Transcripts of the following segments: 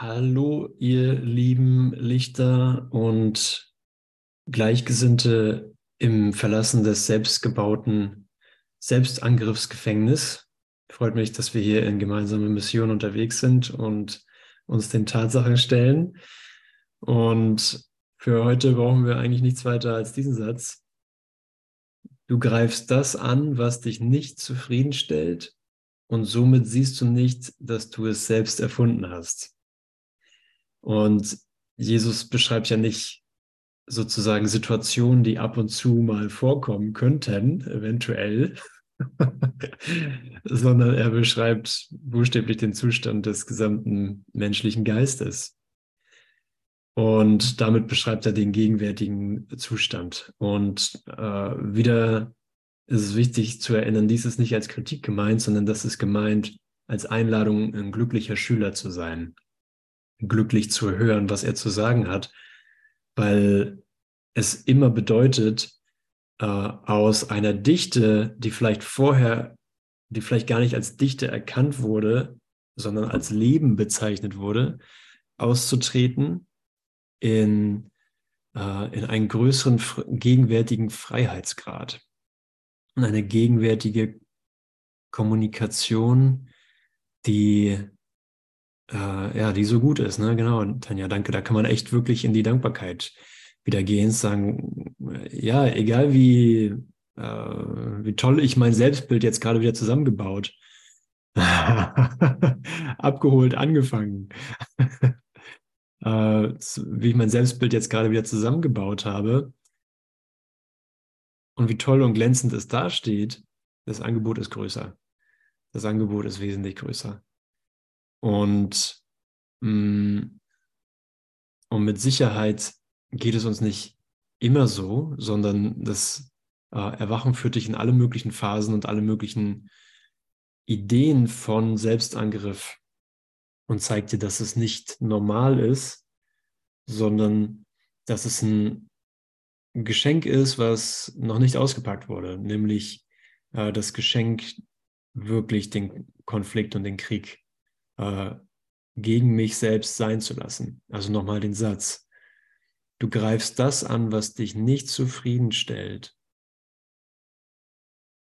Hallo, ihr lieben Lichter und Gleichgesinnte im Verlassen des selbstgebauten Selbstangriffsgefängnis. Freut mich, dass wir hier in gemeinsamer Mission unterwegs sind und uns den Tatsachen stellen. Und für heute brauchen wir eigentlich nichts weiter als diesen Satz. Du greifst das an, was dich nicht zufriedenstellt und somit siehst du nicht, dass du es selbst erfunden hast. Und Jesus beschreibt ja nicht sozusagen Situationen, die ab und zu mal vorkommen könnten, eventuell, sondern er beschreibt buchstäblich den Zustand des gesamten menschlichen Geistes. Und damit beschreibt er den gegenwärtigen Zustand. Und äh, wieder ist es wichtig zu erinnern, dies ist nicht als Kritik gemeint, sondern das ist gemeint als Einladung, ein glücklicher Schüler zu sein glücklich zu hören, was er zu sagen hat, weil es immer bedeutet, äh, aus einer Dichte, die vielleicht vorher, die vielleicht gar nicht als Dichte erkannt wurde, sondern als Leben bezeichnet wurde, auszutreten in, äh, in einen größeren gegenwärtigen Freiheitsgrad und eine gegenwärtige Kommunikation, die äh, ja, die so gut ist, ne? Genau, und Tanja, danke. Da kann man echt wirklich in die Dankbarkeit wieder gehen, sagen, ja, egal wie, äh, wie toll ich mein Selbstbild jetzt gerade wieder zusammengebaut, abgeholt, angefangen, äh, wie ich mein Selbstbild jetzt gerade wieder zusammengebaut habe und wie toll und glänzend es dasteht, das Angebot ist größer. Das Angebot ist wesentlich größer. Und, mm, und mit Sicherheit geht es uns nicht immer so, sondern das äh, Erwachen führt dich in alle möglichen Phasen und alle möglichen Ideen von Selbstangriff und zeigt dir, dass es nicht normal ist, sondern dass es ein Geschenk ist, was noch nicht ausgepackt wurde, nämlich äh, das Geschenk, wirklich den Konflikt und den Krieg äh, gegen mich selbst sein zu lassen. Also nochmal den Satz. Du greifst das an, was dich nicht zufriedenstellt.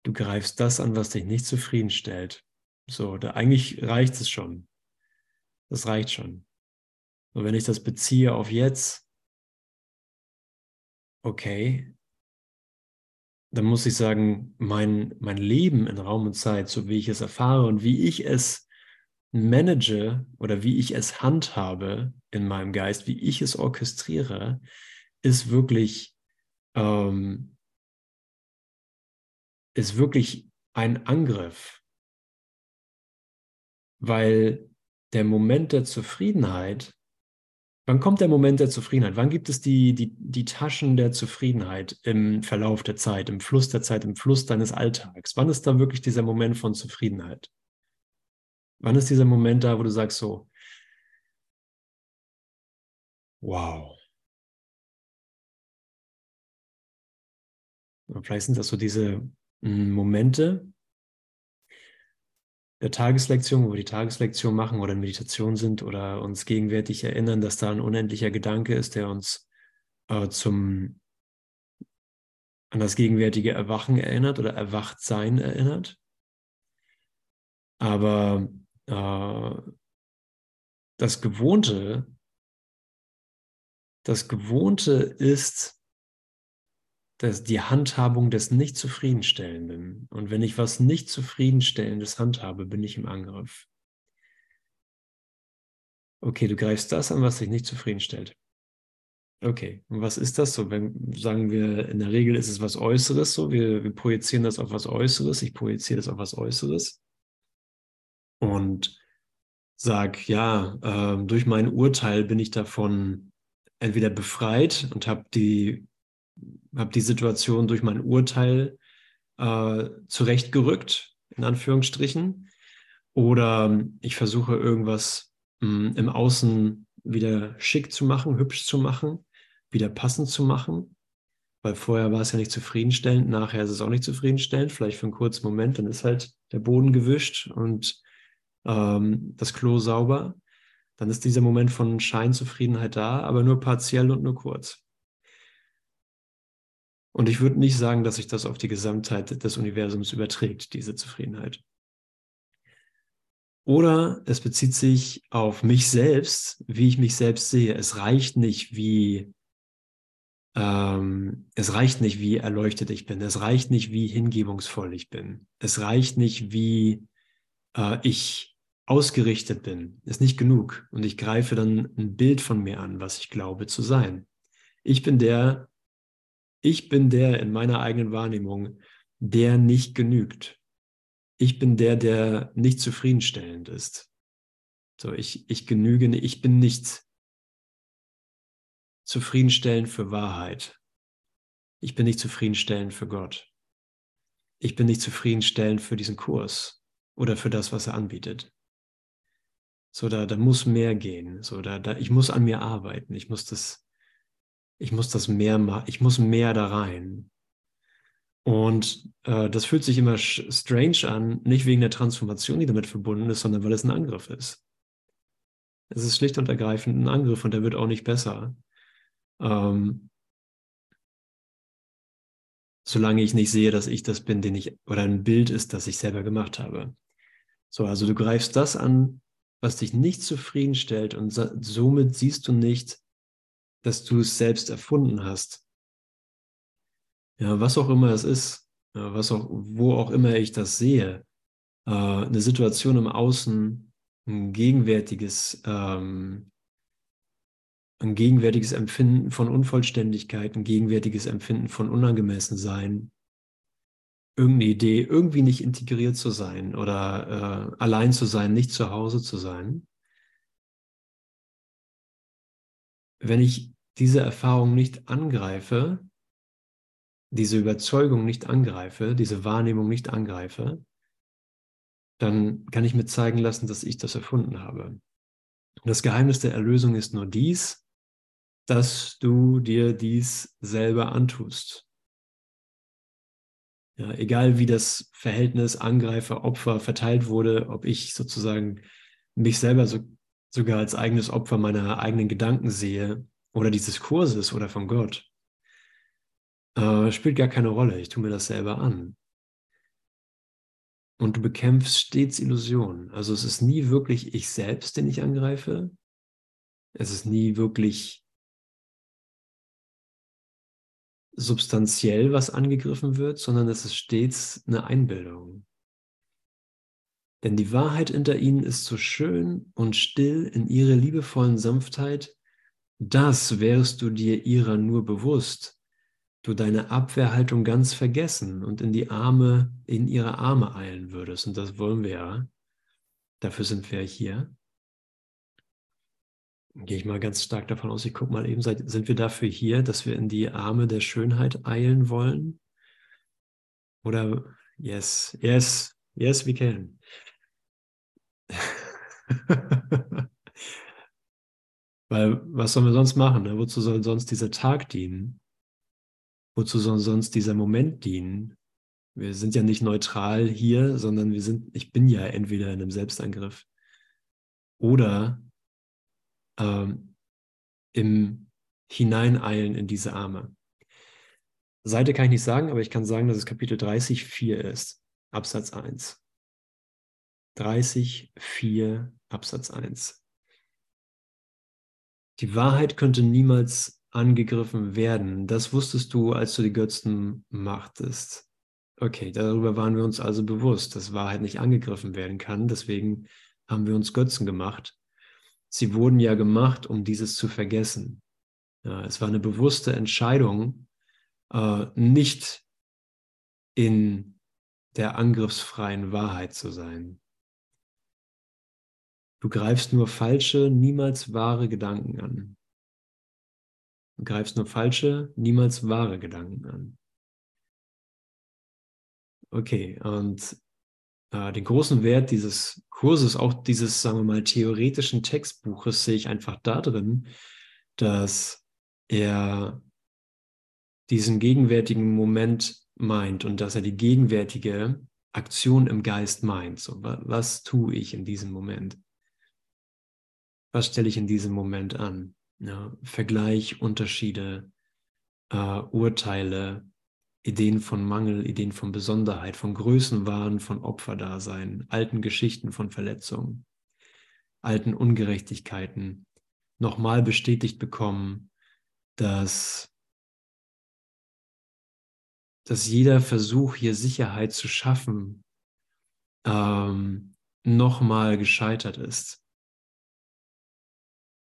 Du greifst das an, was dich nicht zufriedenstellt. So, da eigentlich reicht es schon. Das reicht schon. Und wenn ich das beziehe auf jetzt, okay, dann muss ich sagen, mein, mein Leben in Raum und Zeit, so wie ich es erfahre und wie ich es manage oder wie ich es handhabe in meinem Geist, wie ich es orchestriere, ist wirklich, ähm, ist wirklich ein Angriff. Weil der Moment der Zufriedenheit, wann kommt der Moment der Zufriedenheit? Wann gibt es die, die, die Taschen der Zufriedenheit im Verlauf der Zeit, im Fluss der Zeit, im Fluss deines Alltags? Wann ist da wirklich dieser Moment von Zufriedenheit? Wann ist dieser Moment da, wo du sagst so, wow. Vielleicht sind das so diese hm, Momente der Tageslektion, wo wir die Tageslektion machen oder in Meditation sind oder uns gegenwärtig erinnern, dass da ein unendlicher Gedanke ist, der uns äh, zum an das gegenwärtige Erwachen erinnert oder Erwachtsein erinnert. Aber äh, das Gewohnte, das Gewohnte ist dass die Handhabung des Nicht-Zufriedenstellenden. Und wenn ich was Nicht-Zufriedenstellendes handhabe, bin ich im Angriff. Okay, du greifst das an, was dich nicht zufriedenstellt. Okay, und was ist das so? Wenn, sagen wir, in der Regel ist es was Äußeres so, wir, wir projizieren das auf was Äußeres, ich projiziere das auf was Äußeres und sag, ja, äh, durch mein Urteil bin ich davon entweder befreit und habe die, hab die Situation durch mein Urteil äh, zurechtgerückt, in Anführungsstrichen, oder ich versuche irgendwas mh, hm, im Außen wieder schick zu machen, hübsch zu machen, wieder passend zu machen, weil vorher war es ja nicht zufriedenstellend, nachher ist es auch nicht zufriedenstellend, vielleicht für einen kurzen Moment, dann ist halt der Boden gewischt und ähm, das Klo sauber. Dann ist dieser Moment von Scheinzufriedenheit da, aber nur partiell und nur kurz. Und ich würde nicht sagen, dass sich das auf die Gesamtheit des Universums überträgt, diese Zufriedenheit. Oder es bezieht sich auf mich selbst, wie ich mich selbst sehe. Es reicht nicht, wie ähm, es reicht nicht, wie erleuchtet ich bin. Es reicht nicht, wie hingebungsvoll ich bin. Es reicht nicht, wie äh, ich ausgerichtet bin. Ist nicht genug. Und ich greife dann ein Bild von mir an, was ich glaube zu sein. Ich bin der, ich bin der in meiner eigenen Wahrnehmung, der nicht genügt ich bin der, der nicht zufriedenstellend ist. So, ich, ich genüge, ich bin nicht zufriedenstellend für Wahrheit. Ich bin nicht zufriedenstellend für Gott. Ich bin nicht zufriedenstellend für diesen Kurs oder für das, was er anbietet. So, da, da muss mehr gehen. So, da, da, ich muss an mir arbeiten. Ich muss das, ich muss das mehr machen. Ich muss mehr da rein. Und äh, das fühlt sich immer strange an, nicht wegen der Transformation, die damit verbunden ist, sondern weil es ein Angriff ist. Es ist schlicht und ergreifend ein Angriff und der wird auch nicht besser. Ähm, solange ich nicht sehe, dass ich das bin, den ich, oder ein Bild ist, das ich selber gemacht habe. So, also du greifst das an, was dich nicht zufriedenstellt und somit siehst du nicht, dass du es selbst erfunden hast, ja, was auch immer es ist, was auch, wo auch immer ich das sehe, äh, eine Situation im Außen, ein gegenwärtiges, ähm, ein gegenwärtiges Empfinden von Unvollständigkeit, ein gegenwärtiges Empfinden von Unangemessensein, irgendeine Idee, irgendwie nicht integriert zu sein oder äh, allein zu sein, nicht zu Hause zu sein. Wenn ich diese Erfahrung nicht angreife, diese Überzeugung nicht angreife, diese Wahrnehmung nicht angreife, dann kann ich mir zeigen lassen, dass ich das erfunden habe. Das Geheimnis der Erlösung ist nur dies, dass du dir dies selber antust. Ja, egal wie das Verhältnis Angreifer, Opfer verteilt wurde, ob ich sozusagen mich selber so, sogar als eigenes Opfer meiner eigenen Gedanken sehe oder dieses Kurses oder von Gott, äh, spielt gar keine Rolle. Ich tue mir das selber an. Und du bekämpfst stets Illusionen. Also es ist nie wirklich ich selbst, den ich angreife. Es ist nie wirklich substanziell, was angegriffen wird, sondern es ist stets eine Einbildung. Denn die Wahrheit hinter ihnen ist so schön und still in ihrer liebevollen Sanftheit, das wärst du dir ihrer nur bewusst, du deine Abwehrhaltung ganz vergessen und in die Arme, in ihre Arme eilen würdest. Und das wollen wir ja. Dafür sind wir hier. Gehe ich mal ganz stark davon aus, ich gucke mal eben, sind wir dafür hier, dass wir in die Arme der Schönheit eilen wollen? Oder yes, yes, yes, we can. Weil was sollen wir sonst machen? Ne? Wozu soll sonst dieser Tag dienen? Wozu soll sonst dieser Moment dienen? Wir sind ja nicht neutral hier, sondern wir sind, ich bin ja entweder in einem Selbstangriff oder ähm, im Hineineilen in diese Arme. Seite kann ich nicht sagen, aber ich kann sagen, dass es Kapitel 30, 4 ist, Absatz 1. 30, 4, Absatz 1. Die Wahrheit könnte niemals angegriffen werden. Das wusstest du, als du die Götzen machtest. Okay, darüber waren wir uns also bewusst, dass Wahrheit nicht angegriffen werden kann. Deswegen haben wir uns Götzen gemacht. Sie wurden ja gemacht, um dieses zu vergessen. Ja, es war eine bewusste Entscheidung, äh, nicht in der angriffsfreien Wahrheit zu sein. Du greifst nur falsche, niemals wahre Gedanken an. Du greifst nur falsche, niemals wahre Gedanken an. Okay, und den großen Wert dieses Kurses, auch dieses, sagen wir mal, theoretischen Textbuches, sehe ich einfach darin, dass er diesen gegenwärtigen Moment meint und dass er die gegenwärtige Aktion im Geist meint. So, was, was tue ich in diesem Moment? was stelle ich in diesem Moment an? Ja, Vergleich, Unterschiede, äh, Urteile, Ideen von Mangel, Ideen von Besonderheit, von Größenwahn, von Opferdasein, alten Geschichten von Verletzungen, alten Ungerechtigkeiten, nochmal bestätigt bekommen, dass, dass jeder Versuch, hier Sicherheit zu schaffen, ähm, nochmal gescheitert ist.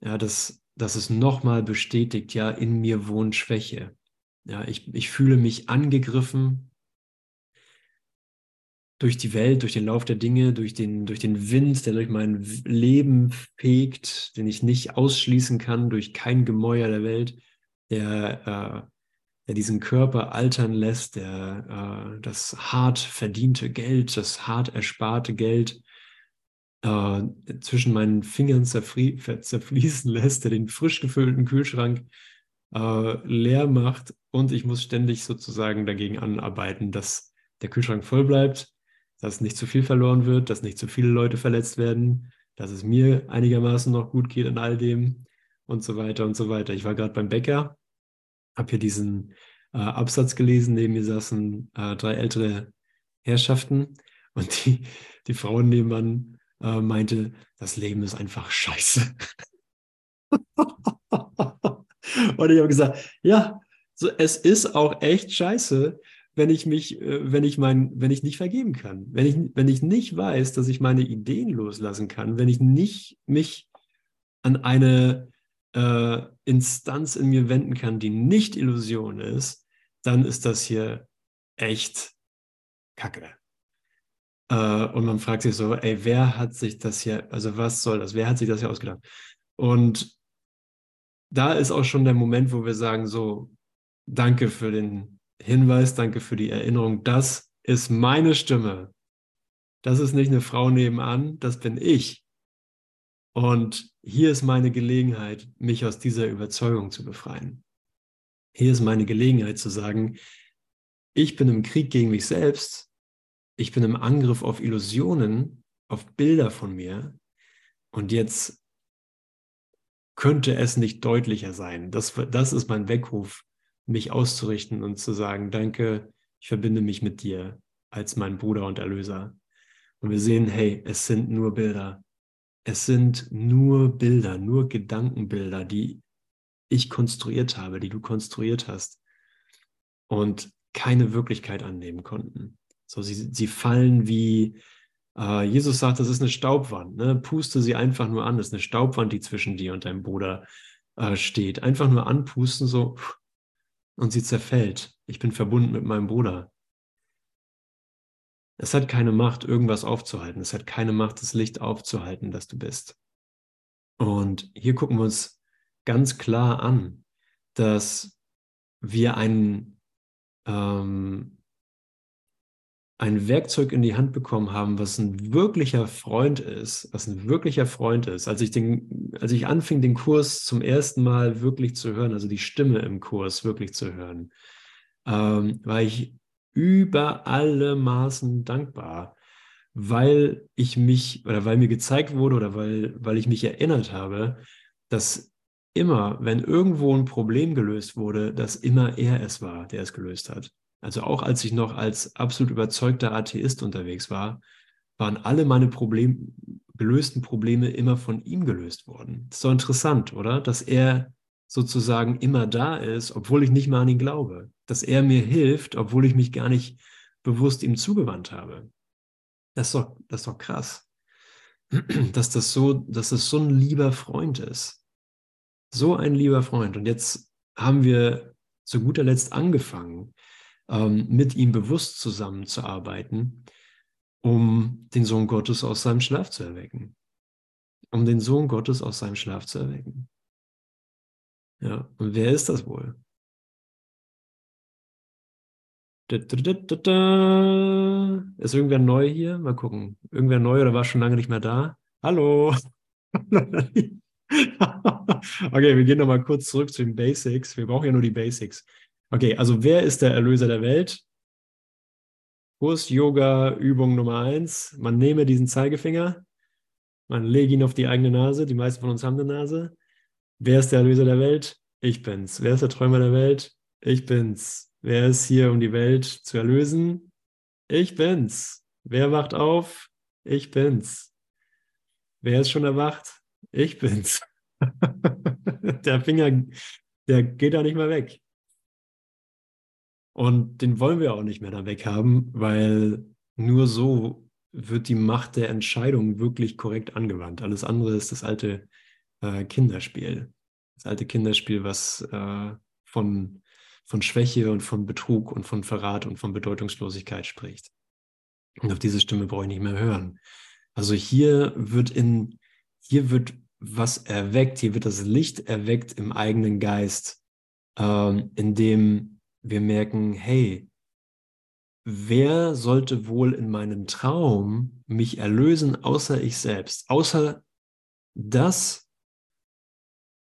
Ja, dass, dass es nochmal bestätigt, ja, in mir wohnt Schwäche. Ja, ich, ich fühle mich angegriffen durch die Welt, durch den Lauf der Dinge, durch den, durch den Wind, der durch mein Leben fegt, den ich nicht ausschließen kann, durch kein Gemäuer der Welt, der, äh, der diesen Körper altern lässt, der äh, das hart verdiente Geld, das hart ersparte Geld äh, zwischen meinen Fingern zerfließen lässt, der den frisch gefüllten Kühlschrank äh, leer macht und ich muss ständig sozusagen dagegen anarbeiten, dass der Kühlschrank voll bleibt, dass nicht zu viel verloren wird, dass nicht zu viele Leute verletzt werden, dass es mir einigermaßen noch gut geht in all dem und so weiter und so weiter. Ich war gerade beim Bäcker, habe hier diesen äh, Absatz gelesen, neben mir saßen äh, drei ältere Herrschaften und die, die Frau nebenan äh, meinte, das Leben ist einfach scheiße. Und ich habe gesagt, ja, so, es ist auch echt scheiße, wenn ich mich, äh, wenn ich mein, wenn ich nicht vergeben kann, wenn ich, wenn ich nicht weiß, dass ich meine Ideen loslassen kann, wenn ich nicht mich an eine äh, Instanz in mir wenden kann, die nicht Illusion ist, dann ist das hier echt Kacke. Äh, und man fragt sich so, ey, wer hat sich das hier, also was soll das? Wer hat sich das hier ausgedacht? Und da ist auch schon der Moment, wo wir sagen, so, danke für den Hinweis, danke für die Erinnerung, das ist meine Stimme. Das ist nicht eine Frau nebenan, das bin ich. Und hier ist meine Gelegenheit, mich aus dieser Überzeugung zu befreien. Hier ist meine Gelegenheit zu sagen, ich bin im Krieg gegen mich selbst, ich bin im Angriff auf Illusionen, auf Bilder von mir und jetzt könnte es nicht deutlicher sein. Das, das ist mein Weckruf, mich auszurichten und zu sagen, danke, ich verbinde mich mit dir als mein Bruder und Erlöser. Und wir sehen, hey, es sind nur Bilder. Es sind nur Bilder, nur Gedankenbilder, die ich konstruiert habe, die du konstruiert hast und keine Wirklichkeit annehmen konnten. So, sie, sie fallen wie, Jesus sagt, das ist eine Staubwand. Ne? Puste sie einfach nur an. Das ist eine Staubwand, die zwischen dir und deinem Bruder äh, steht. Einfach nur anpusten, so und sie zerfällt. Ich bin verbunden mit meinem Bruder. Es hat keine Macht, irgendwas aufzuhalten. Es hat keine Macht, das Licht aufzuhalten, das du bist. Und hier gucken wir uns ganz klar an, dass wir einen, ähm, ein Werkzeug in die Hand bekommen haben, was ein wirklicher Freund ist, was ein wirklicher Freund ist. Als ich, den, als ich anfing, den Kurs zum ersten Mal wirklich zu hören, also die Stimme im Kurs wirklich zu hören, ähm, war ich über alle Maßen dankbar, weil ich mich oder weil mir gezeigt wurde oder weil, weil ich mich erinnert habe, dass immer, wenn irgendwo ein Problem gelöst wurde, dass immer er es war, der es gelöst hat. Also auch als ich noch als absolut überzeugter Atheist unterwegs war, waren alle meine Problem, gelösten Probleme immer von ihm gelöst worden. Ist so interessant, oder? Dass er sozusagen immer da ist, obwohl ich nicht mal an ihn glaube. Dass er mir hilft, obwohl ich mich gar nicht bewusst ihm zugewandt habe. Das ist doch, das ist doch krass. Dass das, so, dass das so ein lieber Freund ist. So ein lieber Freund. Und jetzt haben wir zu guter Letzt angefangen, ähm, mit ihm bewusst zusammenzuarbeiten, um den Sohn Gottes aus seinem Schlaf zu erwecken. Um den Sohn Gottes aus seinem Schlaf zu erwecken. Ja, und wer ist das wohl? Ist irgendwer neu hier? Mal gucken. Irgendwer neu oder war schon lange nicht mehr da? Hallo. okay, wir gehen nochmal kurz zurück zu den Basics. Wir brauchen ja nur die Basics. Okay, also wer ist der Erlöser der Welt? Kurs Yoga Übung Nummer eins. Man nehme diesen Zeigefinger Man lege ihn auf die eigene Nase. Die meisten von uns haben eine Nase. Wer ist der Erlöser der Welt? Ich bin's. Wer ist der Träumer der Welt? Ich bin's. Wer ist hier, um die Welt zu erlösen? Ich bin's. Wer wacht auf? Ich bin's. Wer ist schon erwacht? Ich bin's. der Finger, der geht da nicht mehr weg. Und den wollen wir auch nicht mehr da weg haben, weil nur so wird die Macht der Entscheidung wirklich korrekt angewandt. Alles andere ist das alte äh, Kinderspiel. Das alte Kinderspiel, was äh, von, von Schwäche und von Betrug und von Verrat und von Bedeutungslosigkeit spricht. Und auf diese Stimme brauche ich nicht mehr hören. Also hier wird in, hier wird was erweckt, hier wird das Licht erweckt im eigenen Geist, ähm, indem wir merken, hey, wer sollte wohl in meinem Traum mich erlösen, außer ich selbst, außer das,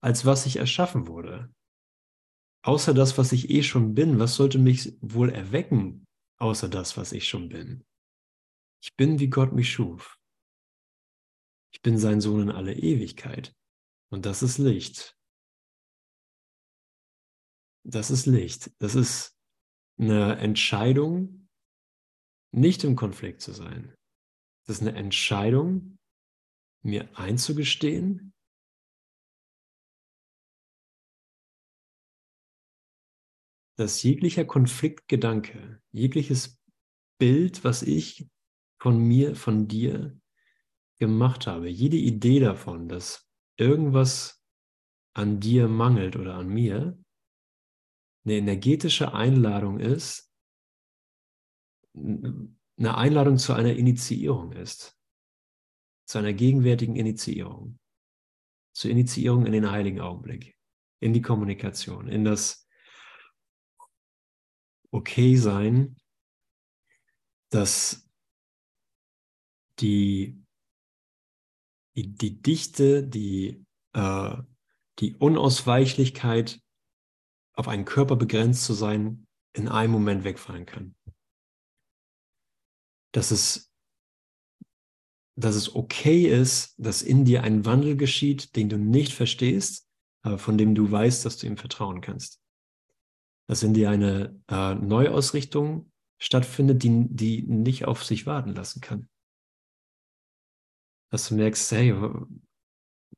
als was ich erschaffen wurde, außer das, was ich eh schon bin, was sollte mich wohl erwecken, außer das, was ich schon bin? Ich bin, wie Gott mich schuf. Ich bin sein Sohn in alle Ewigkeit. Und das ist Licht. Das ist Licht. Das ist eine Entscheidung, nicht im Konflikt zu sein. Das ist eine Entscheidung, mir einzugestehen, dass jeglicher Konfliktgedanke, jegliches Bild, was ich von mir, von dir gemacht habe, jede Idee davon, dass irgendwas an dir mangelt oder an mir, eine energetische Einladung ist, eine Einladung zu einer Initiierung ist, zu einer gegenwärtigen Initiierung, zur Initiierung in den heiligen Augenblick, in die Kommunikation, in das Okay-Sein, dass die, die, die Dichte, die, äh, die Unausweichlichkeit, auf einen Körper begrenzt zu sein, in einem Moment wegfallen kann. Dass es, dass es okay ist, dass in dir ein Wandel geschieht, den du nicht verstehst, aber von dem du weißt, dass du ihm vertrauen kannst. Dass in dir eine äh, Neuausrichtung stattfindet, die, die nicht auf sich warten lassen kann dass du merkst, hey,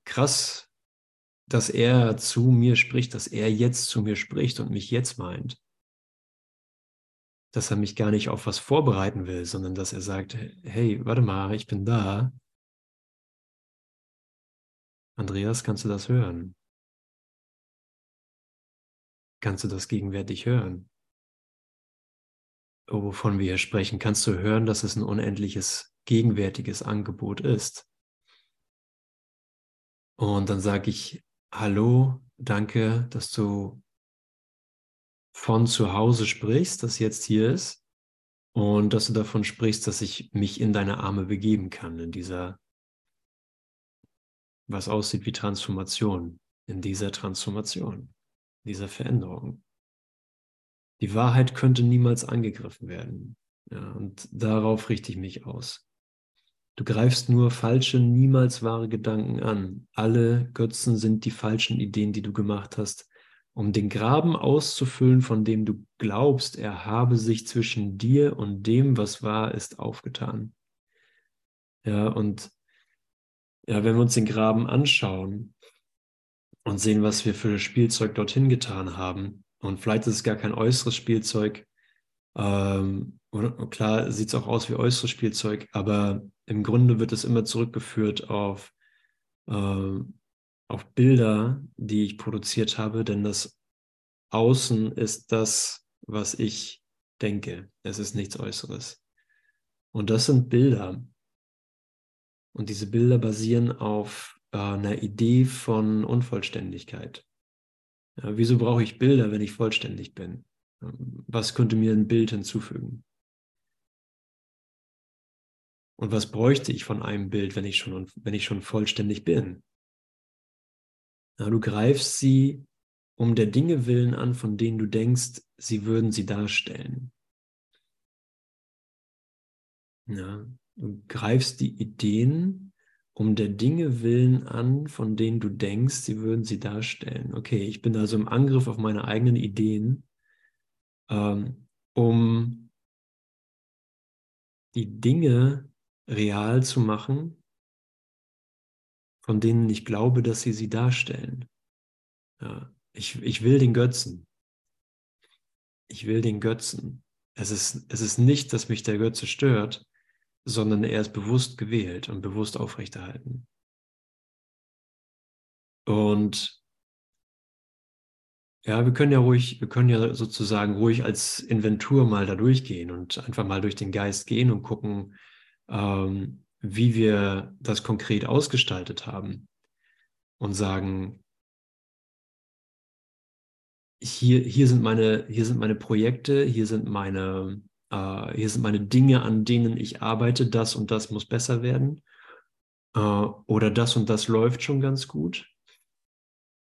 krass, dass er zu mir spricht, dass er jetzt zu mir spricht und mich jetzt meint. Dass er mich gar nicht auf was vorbereiten will, sondern dass er sagt, hey, warte mal, ich bin da. Andreas, kannst du das hören? Kannst du das gegenwärtig hören? Wovon wir hier sprechen, kannst du hören, dass es ein unendliches gegenwärtiges Angebot ist. Und dann sage ich, hallo, danke, dass du von zu Hause sprichst, das jetzt hier ist, und dass du davon sprichst, dass ich mich in deine Arme begeben kann, in dieser, was aussieht wie Transformation, in dieser Transformation, dieser Veränderung. Die Wahrheit könnte niemals angegriffen werden. Ja, und darauf richte ich mich aus. Du greifst nur falsche, niemals wahre Gedanken an. Alle Götzen sind die falschen Ideen, die du gemacht hast, um den Graben auszufüllen, von dem du glaubst, er habe sich zwischen dir und dem, was wahr ist, aufgetan. Ja, und ja, wenn wir uns den Graben anschauen und sehen, was wir für Spielzeug dorthin getan haben, und vielleicht ist es gar kein äußeres Spielzeug, ähm, klar sieht es auch aus wie äußeres Spielzeug, aber im Grunde wird es immer zurückgeführt auf, äh, auf Bilder, die ich produziert habe, denn das Außen ist das, was ich denke. Es ist nichts Äußeres. Und das sind Bilder. Und diese Bilder basieren auf äh, einer Idee von Unvollständigkeit. Ja, wieso brauche ich Bilder, wenn ich vollständig bin? Was könnte mir ein Bild hinzufügen? Und was bräuchte ich von einem Bild, wenn ich schon, wenn ich schon vollständig bin? Ja, du greifst sie um der Dinge willen an, von denen du denkst, sie würden sie darstellen. Ja, du greifst die Ideen um der Dinge willen an, von denen du denkst, sie würden sie darstellen. Okay, ich bin also im Angriff auf meine eigenen Ideen, ähm, um die Dinge real zu machen, von denen ich glaube, dass sie sie darstellen. Ja, ich, ich will den Götzen. Ich will den Götzen. Es ist, es ist nicht, dass mich der Götze stört, sondern er ist bewusst gewählt und bewusst aufrechterhalten. Und ja, wir können ja ruhig, wir können ja sozusagen ruhig als Inventur mal da durchgehen und einfach mal durch den Geist gehen und gucken, ähm, wie wir das konkret ausgestaltet haben und sagen, hier, hier, sind meine, hier sind meine Projekte, hier sind meine, äh, hier sind meine Dinge, an denen ich arbeite, das und das muss besser werden. Äh, oder das und das läuft schon ganz gut.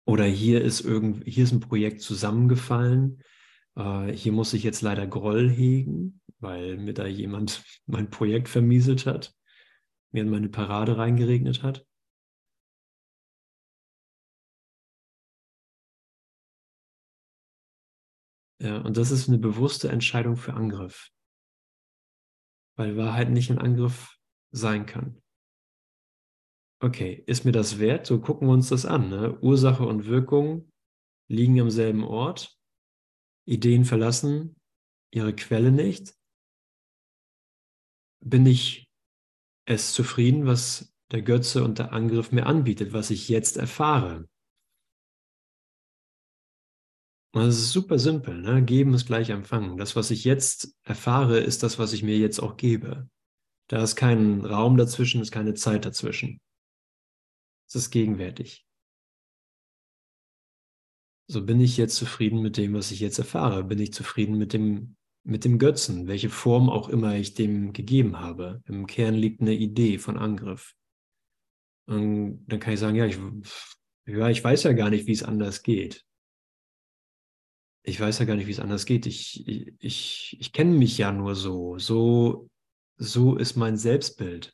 Oder hier ist irgend, hier ist ein Projekt zusammengefallen. Äh, hier muss ich jetzt leider Groll hegen, weil mir da jemand mein Projekt vermieselt hat, mir in meine Parade reingeregnet hat. Ja, und das ist eine bewusste Entscheidung für Angriff weil Wahrheit nicht ein Angriff sein kann. Okay, ist mir das wert? So gucken wir uns das an. Ne? Ursache und Wirkung liegen am selben Ort. Ideen verlassen ihre Quelle nicht. Bin ich es zufrieden, was der Götze und der Angriff mir anbietet, was ich jetzt erfahre? Das ist super simpel. Ne? Geben ist gleich empfangen. Das, was ich jetzt erfahre, ist das, was ich mir jetzt auch gebe. Da ist kein Raum dazwischen, ist keine Zeit dazwischen. Es ist gegenwärtig. So bin ich jetzt zufrieden mit dem, was ich jetzt erfahre. Bin ich zufrieden mit dem, mit dem Götzen, welche Form auch immer ich dem gegeben habe. Im Kern liegt eine Idee von Angriff. Und dann kann ich sagen, ja, ich, ja, ich weiß ja gar nicht, wie es anders geht ich weiß ja gar nicht, wie es anders geht. Ich, ich, ich kenne mich ja nur so. So, so ist mein Selbstbild.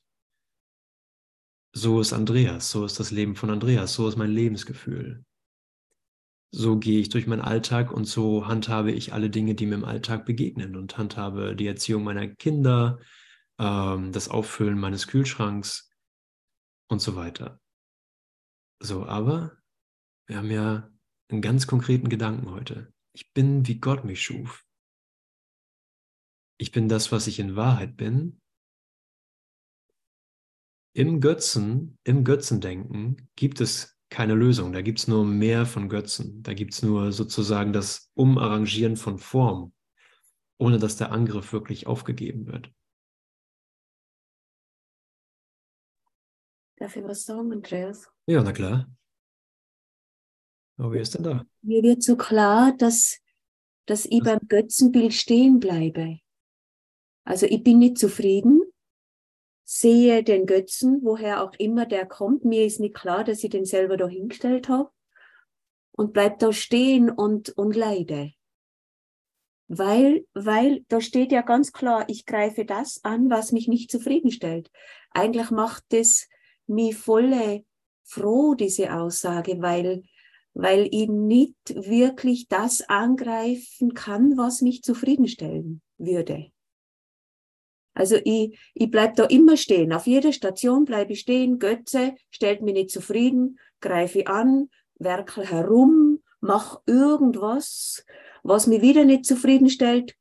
So ist Andreas, so ist das Leben von Andreas, so ist mein Lebensgefühl. So gehe ich durch meinen Alltag und so handhabe ich alle Dinge, die mir im Alltag begegnen und handhabe die Erziehung meiner Kinder, ähm, das Auffüllen meines Kühlschranks und so weiter. So, aber wir haben ja einen ganz konkreten Gedanken heute. Ich bin, wie Gott mich schuf. Ich bin das, was ich in Wahrheit bin. Im Götzen, im Götzendenken gibt es keine Lösung. Da gibt es nur mehr von Götzen. Da gibt es nur sozusagen das Umarrangieren von Form, ohne dass der Angriff wirklich aufgegeben wird. Darf ich was sagen, Andreas? Ja, na klar. Aber wer ist denn da? Mir wird so klar, dass, dass ich beim Götzenbild stehen bleibe. Also ich bin nicht zufrieden, sehe den Götzen, woher auch immer der kommt. Mir ist nicht klar, dass ich den selber da hingestellt habe und bleib da stehen und, und leide. Weil, weil da steht ja ganz klar, ich greife das an, was mich nicht zufriedenstellt. Eigentlich macht das mich volle froh, diese Aussage, weil weil ich nicht wirklich das angreifen kann, was mich zufriedenstellen würde. Also ich, ich bleib da immer stehen. Auf jeder Station bleibe ich stehen. Götze stellt mich nicht zufrieden, greife ich an, werkel herum, mach irgendwas, was mich wieder nicht zufriedenstellt,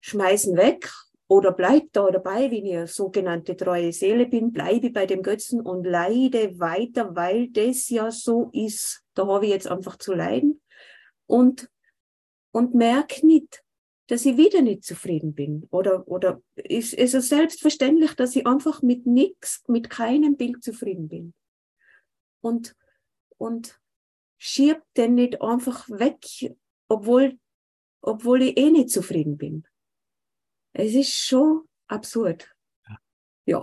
schmeißen weg oder bleib da dabei, ich eine sogenannte treue Seele bin, bleibe bei dem Götzen und leide weiter, weil das ja so ist. Da habe ich jetzt einfach zu leiden und, und merke nicht, dass ich wieder nicht zufrieden bin. Oder, oder ist es ist selbstverständlich, dass ich einfach mit nichts, mit keinem Bild zufrieden bin. Und, und schieb den nicht einfach weg, obwohl, obwohl ich eh nicht zufrieden bin. Es ist schon absurd. Ja. ja.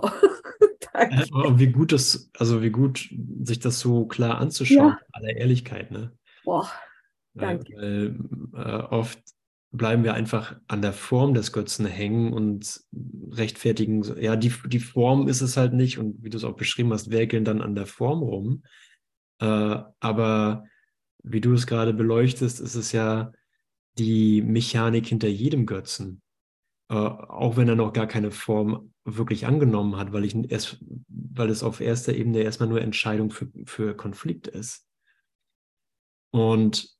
wie gut das, also wie gut sich das so klar anzuschauen, ja. aller Ehrlichkeit, ne? Boah, danke. Weil, weil äh, oft bleiben wir einfach an der Form des Götzen hängen und rechtfertigen, ja, die, die Form ist es halt nicht und wie du es auch beschrieben hast, werkeln dann an der Form rum. Äh, aber wie du es gerade beleuchtest, ist es ja die Mechanik hinter jedem Götzen. Äh, auch wenn er noch gar keine Form wirklich angenommen hat, weil, ich erst, weil es auf erster Ebene erstmal nur Entscheidung für, für Konflikt ist. Und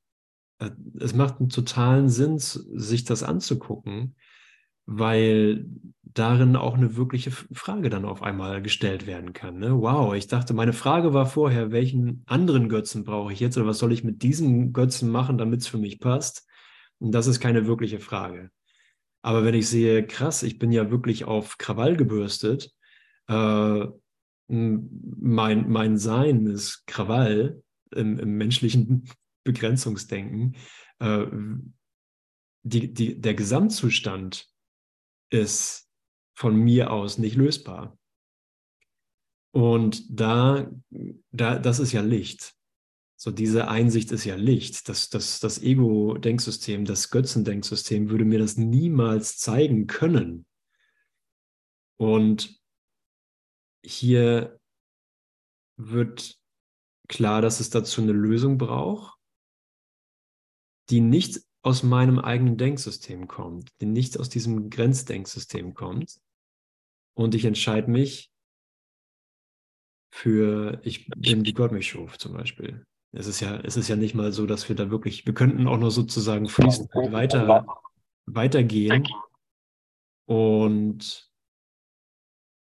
es macht einen totalen Sinn, sich das anzugucken, weil darin auch eine wirkliche Frage dann auf einmal gestellt werden kann. Ne? Wow, ich dachte, meine Frage war vorher, welchen anderen Götzen brauche ich jetzt oder was soll ich mit diesem Götzen machen, damit es für mich passt? Und das ist keine wirkliche Frage. Aber wenn ich sehe, krass, ich bin ja wirklich auf Krawall gebürstet, äh, mein, mein Sein ist Krawall im, im menschlichen Begrenzungsdenken. Äh, die, die, der Gesamtzustand ist von mir aus nicht lösbar. Und da, da, das ist ja Licht. So diese Einsicht ist ja Licht. Das, das, das Ego-Denksystem, das Götzendenksystem würde mir das niemals zeigen können. Und hier wird klar, dass es dazu eine Lösung braucht, die nicht aus meinem eigenen Denksystem kommt, die nicht aus diesem Grenzdenksystem kommt. Und ich entscheide mich für, ich bin wie Gott mich schuf zum Beispiel. Es ist ja, es ist ja nicht mal so, dass wir da wirklich, wir könnten auch noch sozusagen Freestyle weiter, weitergehen und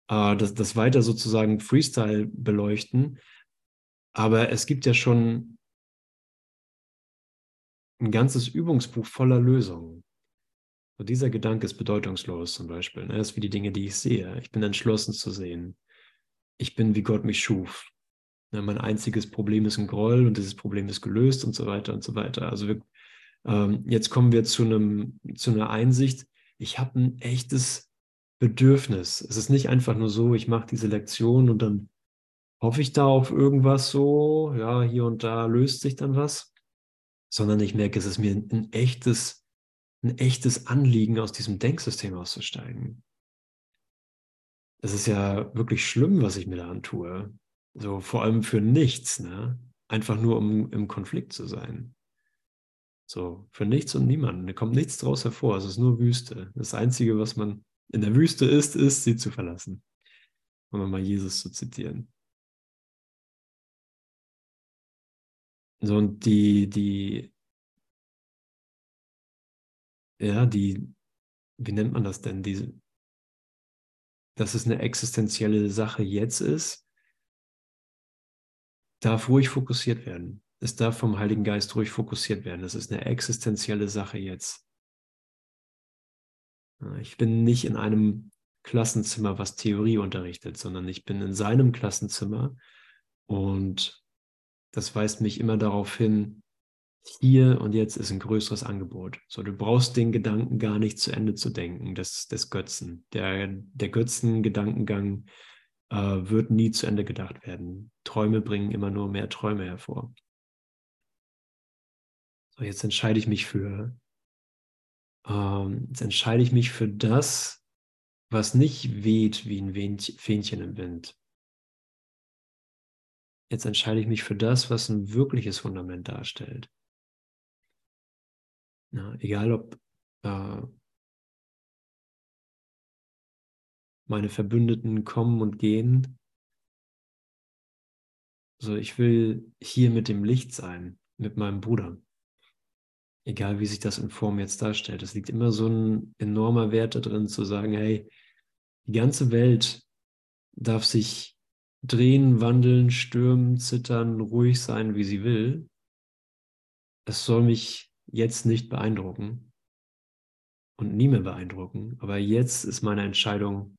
äh, das, das weiter sozusagen Freestyle beleuchten. Aber es gibt ja schon ein ganzes Übungsbuch voller Lösungen. So dieser Gedanke ist bedeutungslos zum Beispiel. Ne? Das ist wie die Dinge, die ich sehe. Ich bin entschlossen zu sehen. Ich bin, wie Gott mich schuf. Ja, mein einziges Problem ist ein Groll und dieses Problem ist gelöst und so weiter und so weiter. Also wir, ähm, jetzt kommen wir zu, einem, zu einer Einsicht, ich habe ein echtes Bedürfnis. Es ist nicht einfach nur so, ich mache diese Lektion und dann hoffe ich da auf irgendwas so, ja, hier und da löst sich dann was, sondern ich merke, es ist mir ein echtes, ein echtes Anliegen, aus diesem Denksystem auszusteigen. Es ist ja wirklich schlimm, was ich mir da antue. So vor allem für nichts, ne? Einfach nur, um im Konflikt zu sein. So, für nichts und niemanden. Da kommt nichts draus hervor. Es ist nur Wüste. Das Einzige, was man in der Wüste ist, ist, sie zu verlassen. Um mal Jesus zu zitieren. So, und die, die, ja, die, wie nennt man das denn? Diese, dass es eine existenzielle Sache jetzt ist, darf ruhig fokussiert werden. Es darf vom Heiligen Geist ruhig fokussiert werden. Das ist eine existenzielle Sache jetzt. Ich bin nicht in einem Klassenzimmer, was Theorie unterrichtet, sondern ich bin in seinem Klassenzimmer und das weist mich immer darauf hin, hier und jetzt ist ein größeres Angebot. So, du brauchst den Gedanken gar nicht zu Ende zu denken, des, des Götzen. Der, der Götzen-Gedankengang äh, wird nie zu Ende gedacht werden. Träume bringen immer nur mehr Träume hervor. So, jetzt entscheide ich mich für, ähm, jetzt entscheide ich mich für das, was nicht weht wie ein Fähnchen im Wind. Jetzt entscheide ich mich für das, was ein wirkliches Fundament darstellt. Ja, egal ob äh, meine Verbündeten kommen und gehen. Also ich will hier mit dem Licht sein, mit meinem Bruder. Egal wie sich das in Form jetzt darstellt. Es liegt immer so ein enormer Wert da drin zu sagen, hey, die ganze Welt darf sich drehen, wandeln, stürmen, zittern, ruhig sein, wie sie will. Es soll mich jetzt nicht beeindrucken und nie mehr beeindrucken. Aber jetzt ist meine Entscheidung,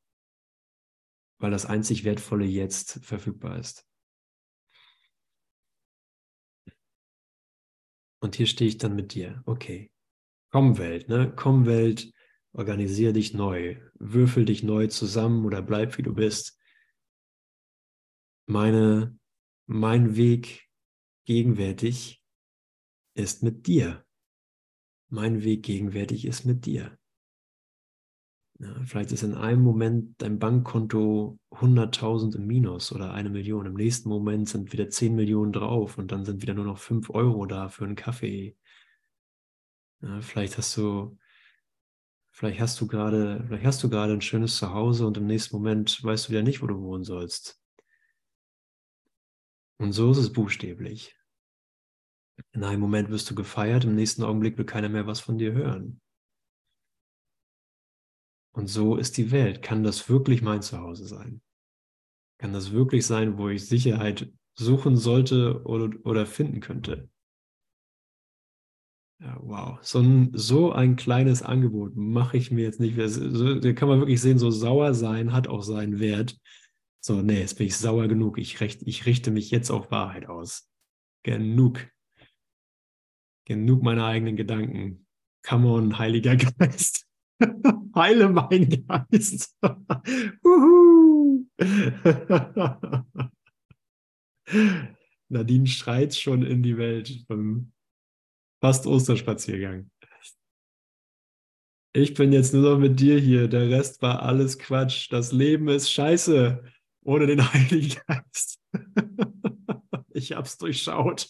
weil das einzig Wertvolle jetzt verfügbar ist. Und hier stehe ich dann mit dir. Okay, komm Welt, ne? Komm Welt, organisiere dich neu, würfel dich neu zusammen oder bleib wie du bist. Meine, mein Weg gegenwärtig ist mit dir. mein Weg gegenwärtig ist mit dir. Ja, vielleicht ist in einem Moment dein Bankkonto 100.000 im Minus oder eine Million. Im nächsten Moment sind wieder 10 Millionen drauf und dann sind wieder nur noch 5 Euro da für einen Kaffee. Ja, vielleicht hast du, vielleicht hast du gerade, vielleicht hast du gerade ein schönes Zuhause und im nächsten Moment weißt du wieder nicht, wo du wohnen sollst. Und so ist es buchstäblich. In einem Moment wirst du gefeiert, im nächsten Augenblick will keiner mehr was von dir hören. Und so ist die Welt. Kann das wirklich mein Zuhause sein? Kann das wirklich sein, wo ich Sicherheit suchen sollte oder, oder finden könnte? Ja, wow. So ein, so ein kleines Angebot mache ich mir jetzt nicht. Da kann man wirklich sehen, so sauer sein hat auch seinen Wert. So, nee, jetzt bin ich sauer genug. Ich, recht, ich richte mich jetzt auf Wahrheit aus. Genug. Genug meiner eigenen Gedanken. Come on, Heiliger Geist. Heile mein Geist. Nadine schreit schon in die Welt beim fast Osterspaziergang. Ich bin jetzt nur noch mit dir hier. Der Rest war alles Quatsch. Das Leben ist scheiße ohne den Heiligen Geist. ich hab's durchschaut.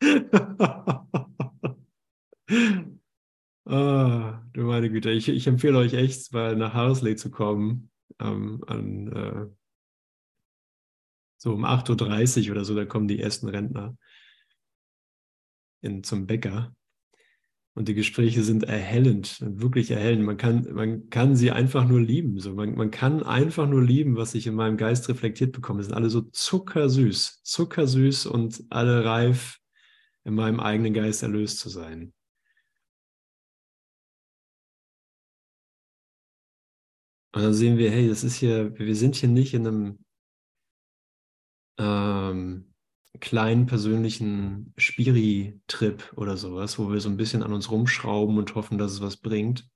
Ah, du meine Güte, ich, ich empfehle euch echt, mal nach Harsley zu kommen. Ähm, an, äh, so um 8.30 Uhr oder so, da kommen die ersten Rentner in, zum Bäcker. Und die Gespräche sind erhellend, wirklich erhellend. Man kann, man kann sie einfach nur lieben. So. Man, man kann einfach nur lieben, was ich in meinem Geist reflektiert bekomme. Sie sind alle so zuckersüß, zuckersüß und alle reif, in meinem eigenen Geist erlöst zu sein. Und dann sehen wir, hey, das ist hier, wir sind hier nicht in einem ähm, kleinen persönlichen Spiri-Trip oder sowas, wo wir so ein bisschen an uns rumschrauben und hoffen, dass es was bringt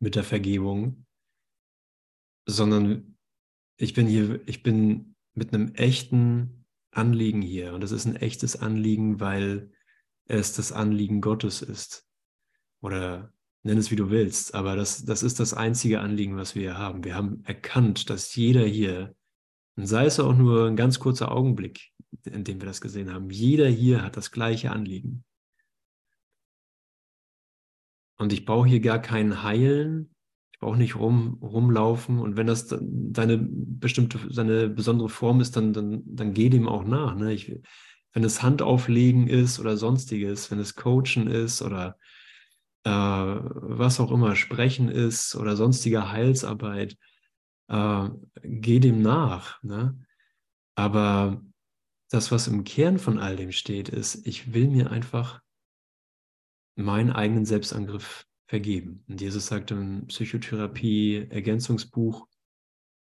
mit der Vergebung, sondern ich bin hier, ich bin mit einem echten Anliegen hier. Und das ist ein echtes Anliegen, weil es das Anliegen Gottes ist. Oder nenn es wie du willst, aber das, das ist das einzige Anliegen, was wir haben. Wir haben erkannt, dass jeder hier, und sei es auch nur ein ganz kurzer Augenblick, in dem wir das gesehen haben, jeder hier hat das gleiche Anliegen. Und ich brauche hier gar keinen Heilen, ich brauche nicht rum, rumlaufen. Und wenn das deine bestimmte, seine besondere Form ist, dann, dann, dann geh dem auch nach. Ne? Ich, wenn es Handauflegen ist oder sonstiges, wenn es Coachen ist oder äh, was auch immer, Sprechen ist oder sonstige Heilsarbeit, äh, geh dem nach. Ne? Aber das, was im Kern von all dem steht, ist, ich will mir einfach meinen eigenen Selbstangriff vergeben. Und Jesus sagt im Psychotherapie-Ergänzungsbuch,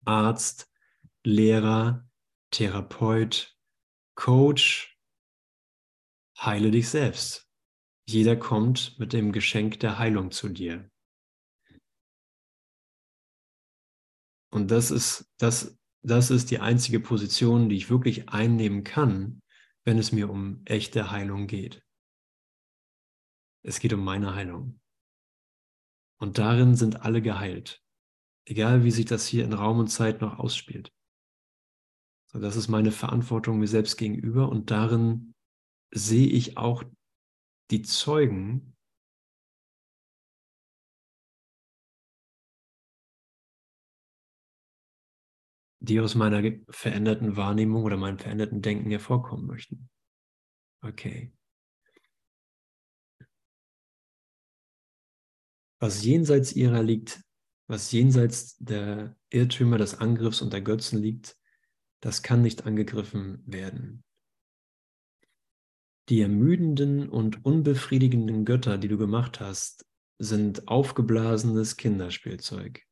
Arzt, Lehrer, Therapeut, Coach, heile dich selbst. Jeder kommt mit dem Geschenk der Heilung zu dir. Und das ist, das, das ist die einzige Position, die ich wirklich einnehmen kann, wenn es mir um echte Heilung geht. Es geht um meine Heilung. Und darin sind alle geheilt, egal wie sich das hier in Raum und Zeit noch ausspielt. So, das ist meine Verantwortung mir selbst gegenüber und darin sehe ich auch die Zeugen, die aus meiner veränderten Wahrnehmung oder meinem veränderten Denken hervorkommen möchten. Okay. Was jenseits ihrer liegt, was jenseits der Irrtümer des Angriffs und der Götzen liegt, das kann nicht angegriffen werden. Die ermüdenden und unbefriedigenden Götter, die du gemacht hast, sind aufgeblasenes Kinderspielzeug.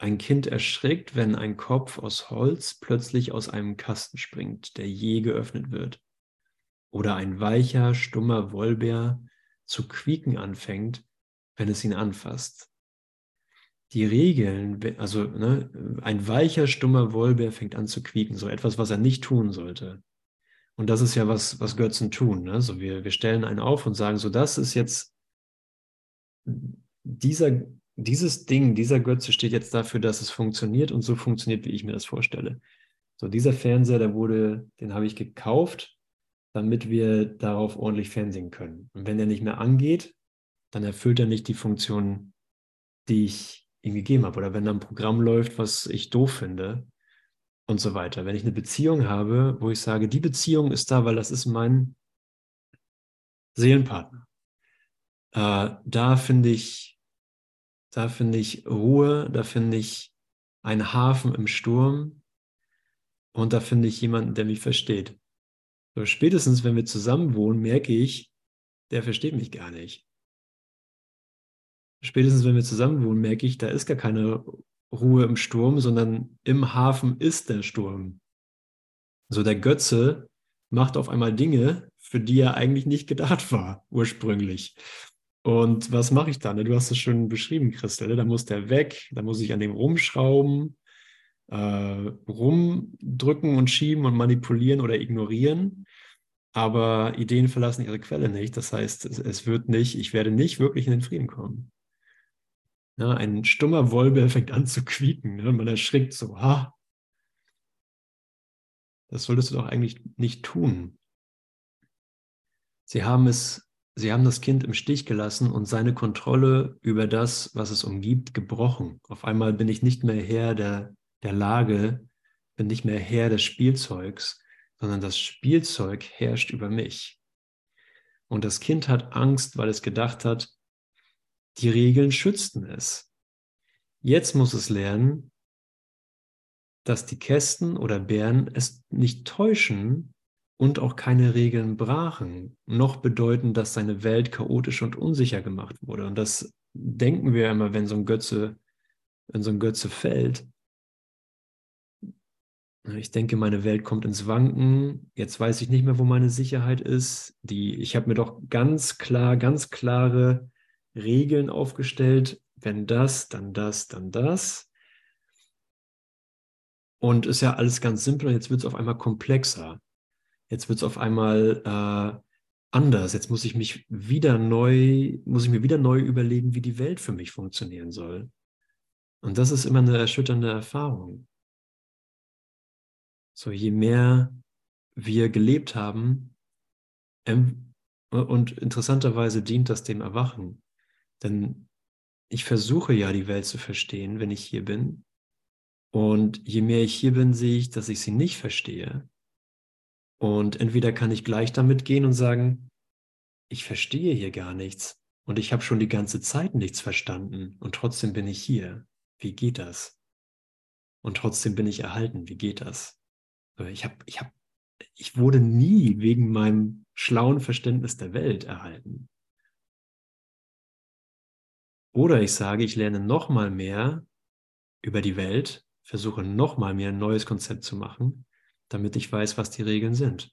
Ein Kind erschrickt, wenn ein Kopf aus Holz plötzlich aus einem Kasten springt, der je geöffnet wird. Oder ein weicher, stummer Wollbär zu quieken anfängt, wenn es ihn anfasst. Die Regeln, also ne, ein weicher, stummer Wollbär fängt an zu quieken, so etwas, was er nicht tun sollte. Und das ist ja was, was Götzen tun. Ne? So wir, wir stellen einen auf und sagen, so das ist jetzt dieser, dieses Ding, dieser Götze steht jetzt dafür, dass es funktioniert und so funktioniert, wie ich mir das vorstelle. So dieser Fernseher, der wurde, den habe ich gekauft, damit wir darauf ordentlich fernsehen können. Und wenn er nicht mehr angeht, dann erfüllt er nicht die Funktion, die ich ihm gegeben habe. Oder wenn da ein Programm läuft, was ich doof finde, und so weiter. Wenn ich eine Beziehung habe, wo ich sage, die Beziehung ist da, weil das ist mein Seelenpartner. Äh, da finde ich, da finde ich Ruhe, da finde ich einen Hafen im Sturm und da finde ich jemanden, der mich versteht. So, spätestens, wenn wir zusammen wohnen, merke ich, der versteht mich gar nicht. Spätestens, wenn wir zusammen wohnen, merke ich, da ist gar keine Ruhe im Sturm, sondern im Hafen ist der Sturm. So der Götze macht auf einmal Dinge, für die er eigentlich nicht gedacht war, ursprünglich. Und was mache ich dann? Du hast es schon beschrieben, Christel. Da muss der weg, da muss ich an dem rumschrauben, äh, rumdrücken und schieben und manipulieren oder ignorieren. Aber Ideen verlassen ihre Quelle nicht. Das heißt, es wird nicht, ich werde nicht wirklich in den Frieden kommen. Ja, ein stummer Wolbe fängt an zu quieken. Ne? Man erschrickt so, ha. Das solltest du doch eigentlich nicht tun. Sie haben es, sie haben das Kind im Stich gelassen und seine Kontrolle über das, was es umgibt, gebrochen. Auf einmal bin ich nicht mehr Herr der, der Lage, bin nicht mehr Herr des Spielzeugs, sondern das Spielzeug herrscht über mich. Und das Kind hat Angst, weil es gedacht hat, die Regeln schützten es. Jetzt muss es lernen, dass die Kästen oder Bären es nicht täuschen und auch keine Regeln brachen, noch bedeuten, dass seine Welt chaotisch und unsicher gemacht wurde. Und das denken wir immer, wenn so ein Götze, wenn so ein Götze fällt. Ich denke, meine Welt kommt ins Wanken. Jetzt weiß ich nicht mehr, wo meine Sicherheit ist. Die, ich habe mir doch ganz klar, ganz klare Regeln aufgestellt, wenn das, dann das, dann das. Und ist ja alles ganz simpel und jetzt wird es auf einmal komplexer. Jetzt wird es auf einmal äh, anders. Jetzt muss ich mich wieder neu, muss ich mir wieder neu überlegen, wie die Welt für mich funktionieren soll. Und das ist immer eine erschütternde Erfahrung. So, je mehr wir gelebt haben, ähm, und interessanterweise dient das dem Erwachen. Denn ich versuche ja, die Welt zu verstehen, wenn ich hier bin. Und je mehr ich hier bin, sehe ich, dass ich sie nicht verstehe. Und entweder kann ich gleich damit gehen und sagen, ich verstehe hier gar nichts und ich habe schon die ganze Zeit nichts verstanden und trotzdem bin ich hier. Wie geht das? Und trotzdem bin ich erhalten. Wie geht das? Ich habe, ich habe, ich wurde nie wegen meinem schlauen Verständnis der Welt erhalten. Oder ich sage, ich lerne noch mal mehr über die Welt, versuche noch mal mehr ein neues Konzept zu machen, damit ich weiß, was die Regeln sind.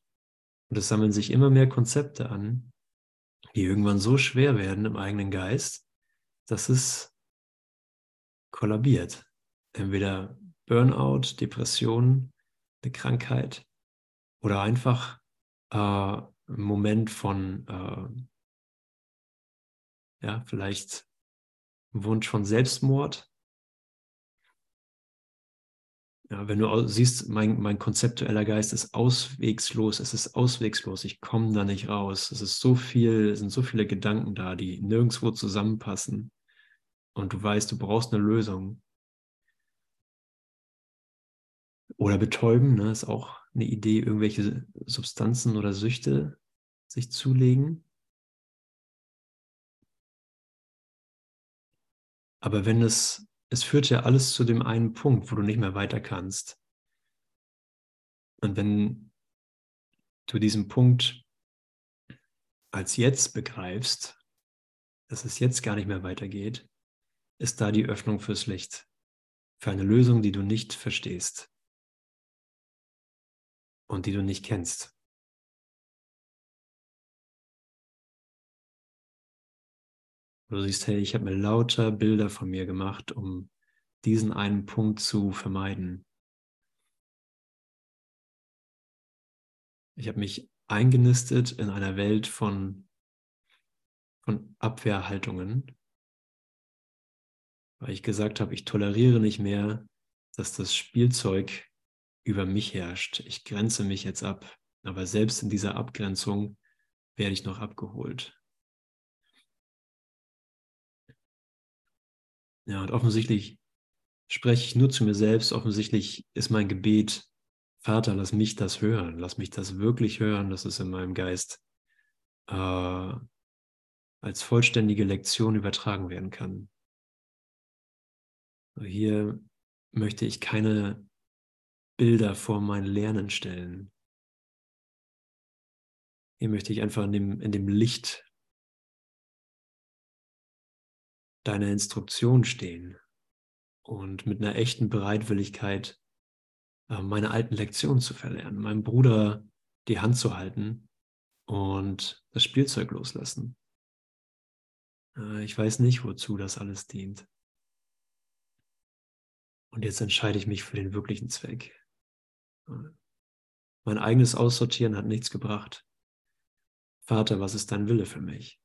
Und es sammeln sich immer mehr Konzepte an, die irgendwann so schwer werden im eigenen Geist, dass es kollabiert. Entweder Burnout, Depression, eine Krankheit oder einfach äh, ein Moment von, äh, ja, vielleicht Wunsch von Selbstmord. Ja, wenn du siehst, mein, mein konzeptueller Geist ist auswegslos, es ist auswegslos, ich komme da nicht raus. Es ist so viel, es sind so viele Gedanken da, die nirgendwo zusammenpassen. Und du weißt, du brauchst eine Lösung. Oder betäuben, ne, ist auch eine Idee, irgendwelche Substanzen oder Süchte sich zulegen. Aber wenn es, es führt ja alles zu dem einen Punkt, wo du nicht mehr weiter kannst. Und wenn du diesen Punkt als jetzt begreifst, dass es jetzt gar nicht mehr weitergeht, ist da die Öffnung fürs Licht, für eine Lösung, die du nicht verstehst und die du nicht kennst. Du siehst, hey, ich habe mir lauter Bilder von mir gemacht, um diesen einen Punkt zu vermeiden. Ich habe mich eingenistet in einer Welt von, von Abwehrhaltungen, weil ich gesagt habe, ich toleriere nicht mehr, dass das Spielzeug über mich herrscht. Ich grenze mich jetzt ab. Aber selbst in dieser Abgrenzung werde ich noch abgeholt. Ja, und offensichtlich spreche ich nur zu mir selbst. Offensichtlich ist mein Gebet, Vater, lass mich das hören. Lass mich das wirklich hören, dass es in meinem Geist äh, als vollständige Lektion übertragen werden kann. Hier möchte ich keine Bilder vor mein Lernen stellen. Hier möchte ich einfach in dem, in dem Licht deiner Instruktion stehen und mit einer echten Bereitwilligkeit äh, meine alten Lektionen zu verlernen, meinem Bruder die Hand zu halten und das Spielzeug loslassen. Äh, ich weiß nicht, wozu das alles dient. Und jetzt entscheide ich mich für den wirklichen Zweck. Mein eigenes Aussortieren hat nichts gebracht. Vater, was ist dein Wille für mich?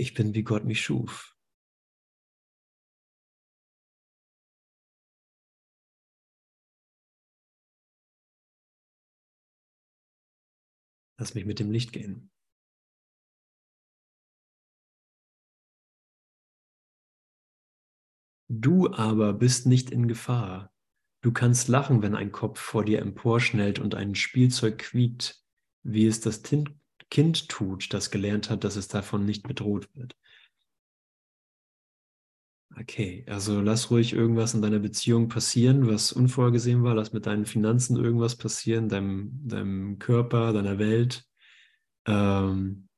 Ich bin, wie Gott mich schuf. Lass mich mit dem Licht gehen. Du aber bist nicht in Gefahr. Du kannst lachen, wenn ein Kopf vor dir emporschnellt und ein Spielzeug quiekt, wie es das Kind tut, das gelernt hat, dass es davon nicht bedroht wird. Okay, also lass ruhig irgendwas in deiner Beziehung passieren, was unvorgesehen war. Lass mit deinen Finanzen irgendwas passieren, deinem, deinem Körper, deiner Welt. Ähm,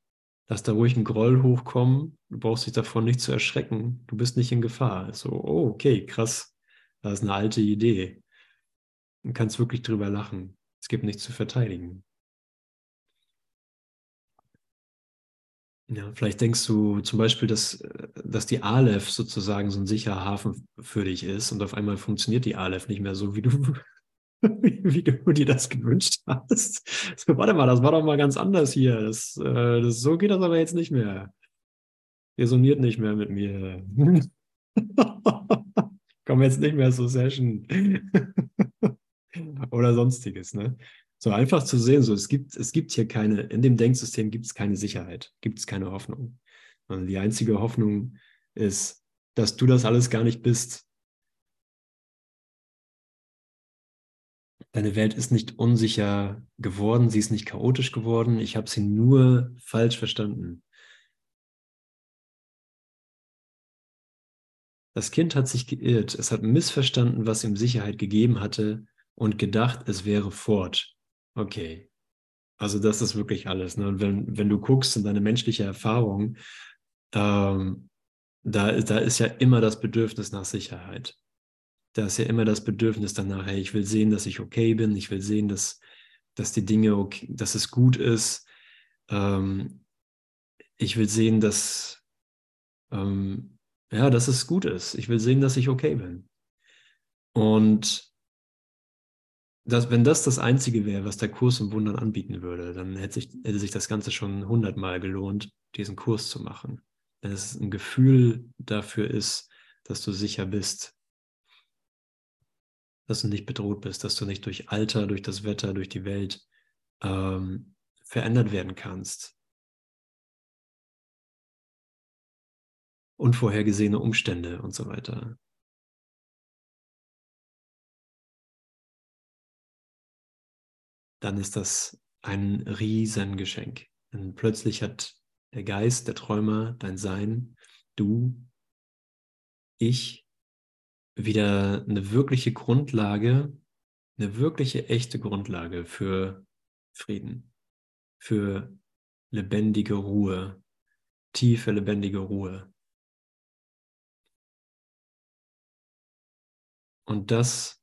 Lass da ruhig ein Groll hochkommen. Du brauchst dich davon nicht zu erschrecken. Du bist nicht in Gefahr. So, oh, okay, krass. Das ist eine alte Idee. Du kannst wirklich drüber lachen. Es gibt nichts zu verteidigen. Ja, vielleicht denkst du zum Beispiel, dass, dass die Aleph sozusagen so ein sicherer Hafen für dich ist und auf einmal funktioniert die Aleph nicht mehr so, wie du wie du dir das gewünscht hast. So, warte mal, das war doch mal ganz anders hier. Das, äh, das, so geht das aber jetzt nicht mehr. Resoniert nicht mehr mit mir. Komm jetzt nicht mehr zur Session. Oder sonstiges, ne? So einfach zu sehen, so es gibt, es gibt hier keine, in dem Denksystem gibt es keine Sicherheit, gibt es keine Hoffnung. Und die einzige Hoffnung ist, dass du das alles gar nicht bist, Deine Welt ist nicht unsicher geworden, sie ist nicht chaotisch geworden, ich habe sie nur falsch verstanden. Das Kind hat sich geirrt, es hat missverstanden, was ihm Sicherheit gegeben hatte und gedacht, es wäre fort. Okay, also das ist wirklich alles. Ne? Und wenn, wenn du guckst in deine menschliche Erfahrung, ähm, da, da ist ja immer das Bedürfnis nach Sicherheit da ist ja immer das Bedürfnis danach, hey, ich will sehen, dass ich okay bin, ich will sehen, dass, dass die Dinge okay, dass es gut ist. Ähm, ich will sehen, dass, ähm, ja, dass es gut ist. Ich will sehen, dass ich okay bin. Und das, wenn das das Einzige wäre, was der Kurs im Wundern anbieten würde, dann hätte sich, hätte sich das Ganze schon hundertmal gelohnt, diesen Kurs zu machen. Wenn es ein Gefühl dafür ist, dass du sicher bist, dass du nicht bedroht bist, dass du nicht durch Alter, durch das Wetter, durch die Welt ähm, verändert werden kannst. Unvorhergesehene Umstände und so weiter. Dann ist das ein Riesengeschenk. Und plötzlich hat der Geist, der Träumer, dein Sein, du, ich wieder eine wirkliche Grundlage, eine wirkliche echte Grundlage für Frieden, für lebendige Ruhe, tiefe lebendige Ruhe. Und das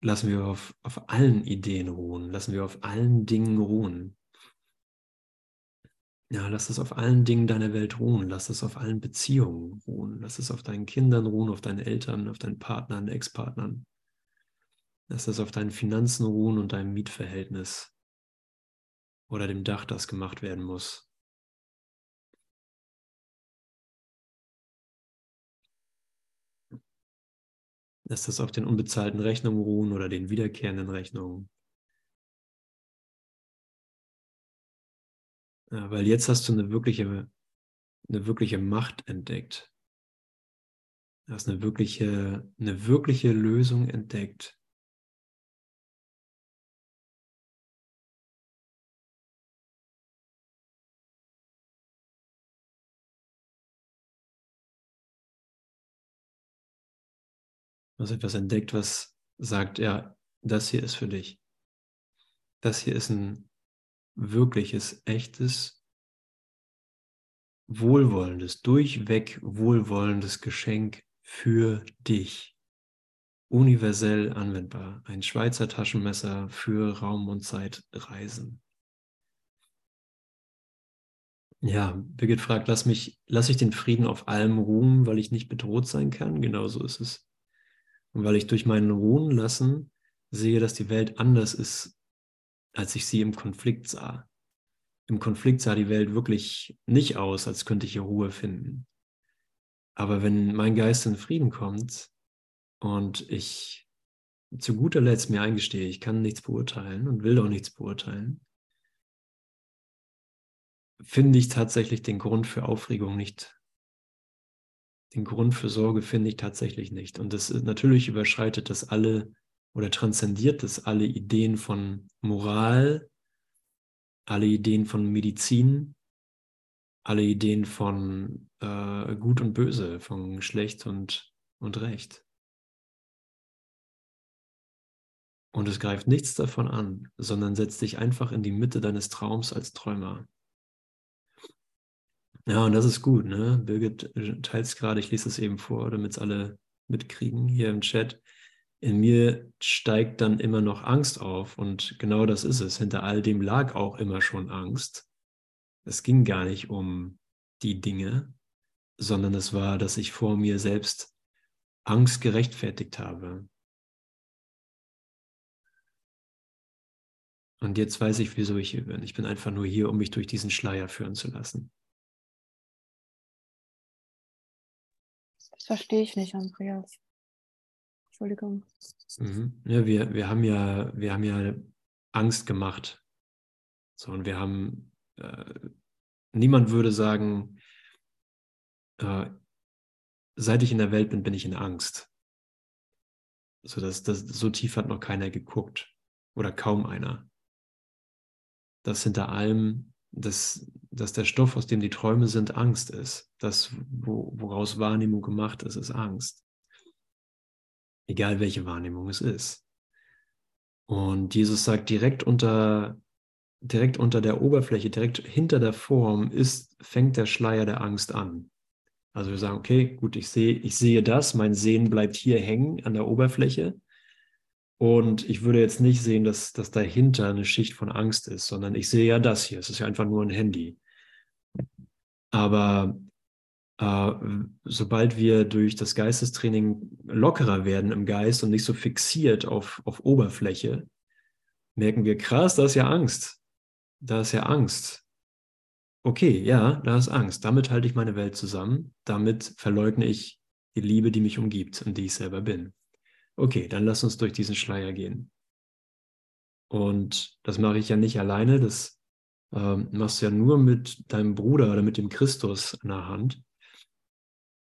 lassen wir auf, auf allen Ideen ruhen, lassen wir auf allen Dingen ruhen. Ja, lass es auf allen Dingen deiner Welt ruhen. Lass es auf allen Beziehungen ruhen. Lass es auf deinen Kindern ruhen, auf deinen Eltern, auf deinen Partnern, Ex-Partnern. Lass es auf deinen Finanzen ruhen und deinem Mietverhältnis oder dem Dach, das gemacht werden muss. Lass das auf den unbezahlten Rechnungen ruhen oder den wiederkehrenden Rechnungen. Ja, weil jetzt hast du eine wirkliche, eine wirkliche Macht entdeckt. Du hast eine wirkliche, eine wirkliche Lösung entdeckt. Du hast etwas entdeckt, was sagt, ja, das hier ist für dich. Das hier ist ein wirkliches, echtes, wohlwollendes, durchweg wohlwollendes Geschenk für dich. Universell anwendbar. Ein Schweizer Taschenmesser für Raum- und Zeitreisen. Ja, Birgit fragt, lass mich, lass ich den Frieden auf allem ruhen, weil ich nicht bedroht sein kann? Genauso ist es. Und weil ich durch meinen Ruhen lassen sehe, dass die Welt anders ist, als ich sie im Konflikt sah. Im Konflikt sah die Welt wirklich nicht aus, als könnte ich hier Ruhe finden. Aber wenn mein Geist in Frieden kommt und ich zu guter Letzt mir eingestehe, ich kann nichts beurteilen und will auch nichts beurteilen, finde ich tatsächlich den Grund für Aufregung nicht. Den Grund für Sorge finde ich tatsächlich nicht. Und das natürlich überschreitet das alle oder transzendiert es alle Ideen von Moral, alle Ideen von Medizin, alle Ideen von äh, Gut und Böse, von Schlecht und, und Recht. Und es greift nichts davon an, sondern setzt dich einfach in die Mitte deines Traums als Träumer. Ja, und das ist gut, ne? Birgit teilt es gerade, ich lese es eben vor, damit es alle mitkriegen hier im Chat in mir steigt dann immer noch Angst auf. Und genau das ist es. Hinter all dem lag auch immer schon Angst. Es ging gar nicht um die Dinge, sondern es war, dass ich vor mir selbst Angst gerechtfertigt habe. Und jetzt weiß ich, wieso ich hier bin. Ich bin einfach nur hier, um mich durch diesen Schleier führen zu lassen. Das verstehe ich nicht, Andreas. Entschuldigung. Mhm. Ja, wir, wir haben ja, wir haben ja Angst gemacht. So, und wir haben, äh, niemand würde sagen, äh, seit ich in der Welt bin, bin ich in Angst. So, das, das, so tief hat noch keiner geguckt oder kaum einer. Dass hinter allem, dass, dass der Stoff, aus dem die Träume sind, Angst ist. Das, wo, woraus Wahrnehmung gemacht ist, ist Angst egal welche Wahrnehmung es ist. Und Jesus sagt, direkt unter, direkt unter der Oberfläche, direkt hinter der Form ist, fängt der Schleier der Angst an. Also wir sagen, okay, gut, ich sehe, ich sehe das, mein Sehen bleibt hier hängen an der Oberfläche. Und ich würde jetzt nicht sehen, dass, dass dahinter eine Schicht von Angst ist, sondern ich sehe ja das hier. Es ist ja einfach nur ein Handy. Aber äh, sobald wir durch das Geistestraining lockerer werden im Geist und nicht so fixiert auf, auf Oberfläche, merken wir, krass, da ist ja Angst. Da ist ja Angst. Okay, ja, da ist Angst. Damit halte ich meine Welt zusammen. Damit verleugne ich die Liebe, die mich umgibt und die ich selber bin. Okay, dann lass uns durch diesen Schleier gehen. Und das mache ich ja nicht alleine, das äh, machst du ja nur mit deinem Bruder oder mit dem Christus in der Hand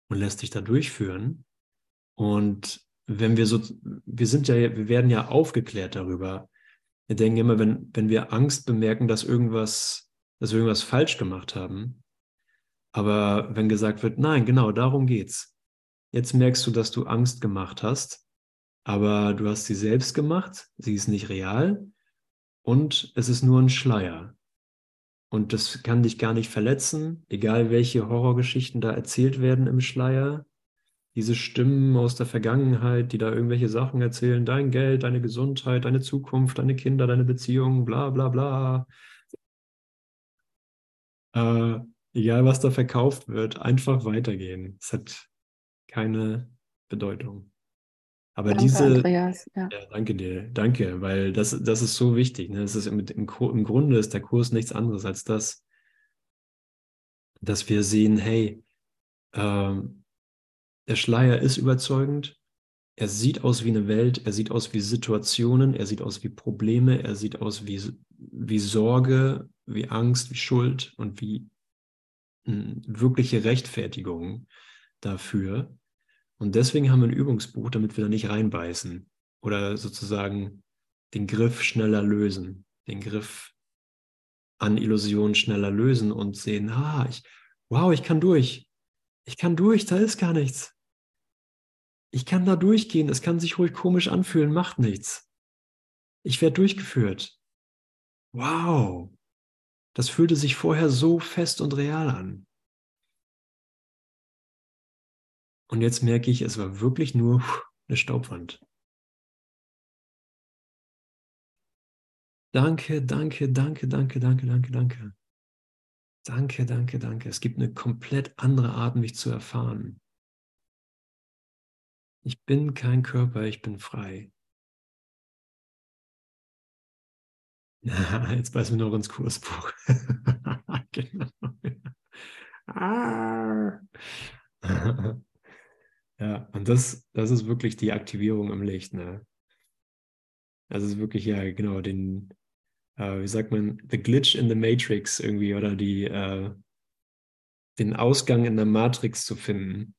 und lässt dich da durchführen. Und wenn wir so, wir sind ja, wir werden ja aufgeklärt darüber. Wir denken immer, wenn, wenn wir Angst bemerken, dass irgendwas, dass wir irgendwas falsch gemacht haben. Aber wenn gesagt wird, nein, genau, darum geht's. Jetzt merkst du, dass du Angst gemacht hast, aber du hast sie selbst gemacht, sie ist nicht real und es ist nur ein Schleier. Und das kann dich gar nicht verletzen, egal welche Horrorgeschichten da erzählt werden im Schleier. Diese Stimmen aus der Vergangenheit, die da irgendwelche Sachen erzählen, dein Geld, deine Gesundheit, deine Zukunft, deine Kinder, deine Beziehungen, bla bla bla. äh, egal was da verkauft wird, einfach weitergehen. Es hat keine Bedeutung. Aber Danke, diese, Andreas. Ja. ja, danke dir, danke, weil das, das ist so wichtig. Ne? Das ist im, im, Im Grunde ist der Kurs nichts anderes als das, dass wir sehen, hey, ähm, der Schleier ist überzeugend, er sieht aus wie eine Welt, er sieht aus wie Situationen, er sieht aus wie Probleme, er sieht aus wie, wie Sorge, wie Angst, wie Schuld und wie mh, hm, wirkliche Rechtfertigung dafür. Und deswegen haben wir ein Übungsbuch, damit wir da nicht reinbeißen oder sozusagen den Griff schneller lösen, den Griff an Illusionen schneller lösen und sehen, ah, ich, wow, ich kann durch. Ich kann durch, da ist gar nichts. Ich kann da durchgehen, es kann sich ruhig komisch anfühlen, macht nichts. Ich werde durchgeführt. Wow, das fühlte sich vorher so fest und real an. Und jetzt merke ich, es war wirklich nur eine Staubwand. Danke, danke, danke, danke, danke, danke, danke. Danke, danke, danke. Es gibt eine komplett andere Art, mich zu erfahren. Ich bin kein Körper, ich bin frei. Jetzt beißen wir noch ins Kursbuch. genau. Ah. Ja, und das, das ist wirklich die Aktivierung im Licht. Ne? Das ist wirklich, ja, genau, den, äh, wie sagt man, the glitch in the Matrix irgendwie oder die, äh, den Ausgang in der Matrix zu finden.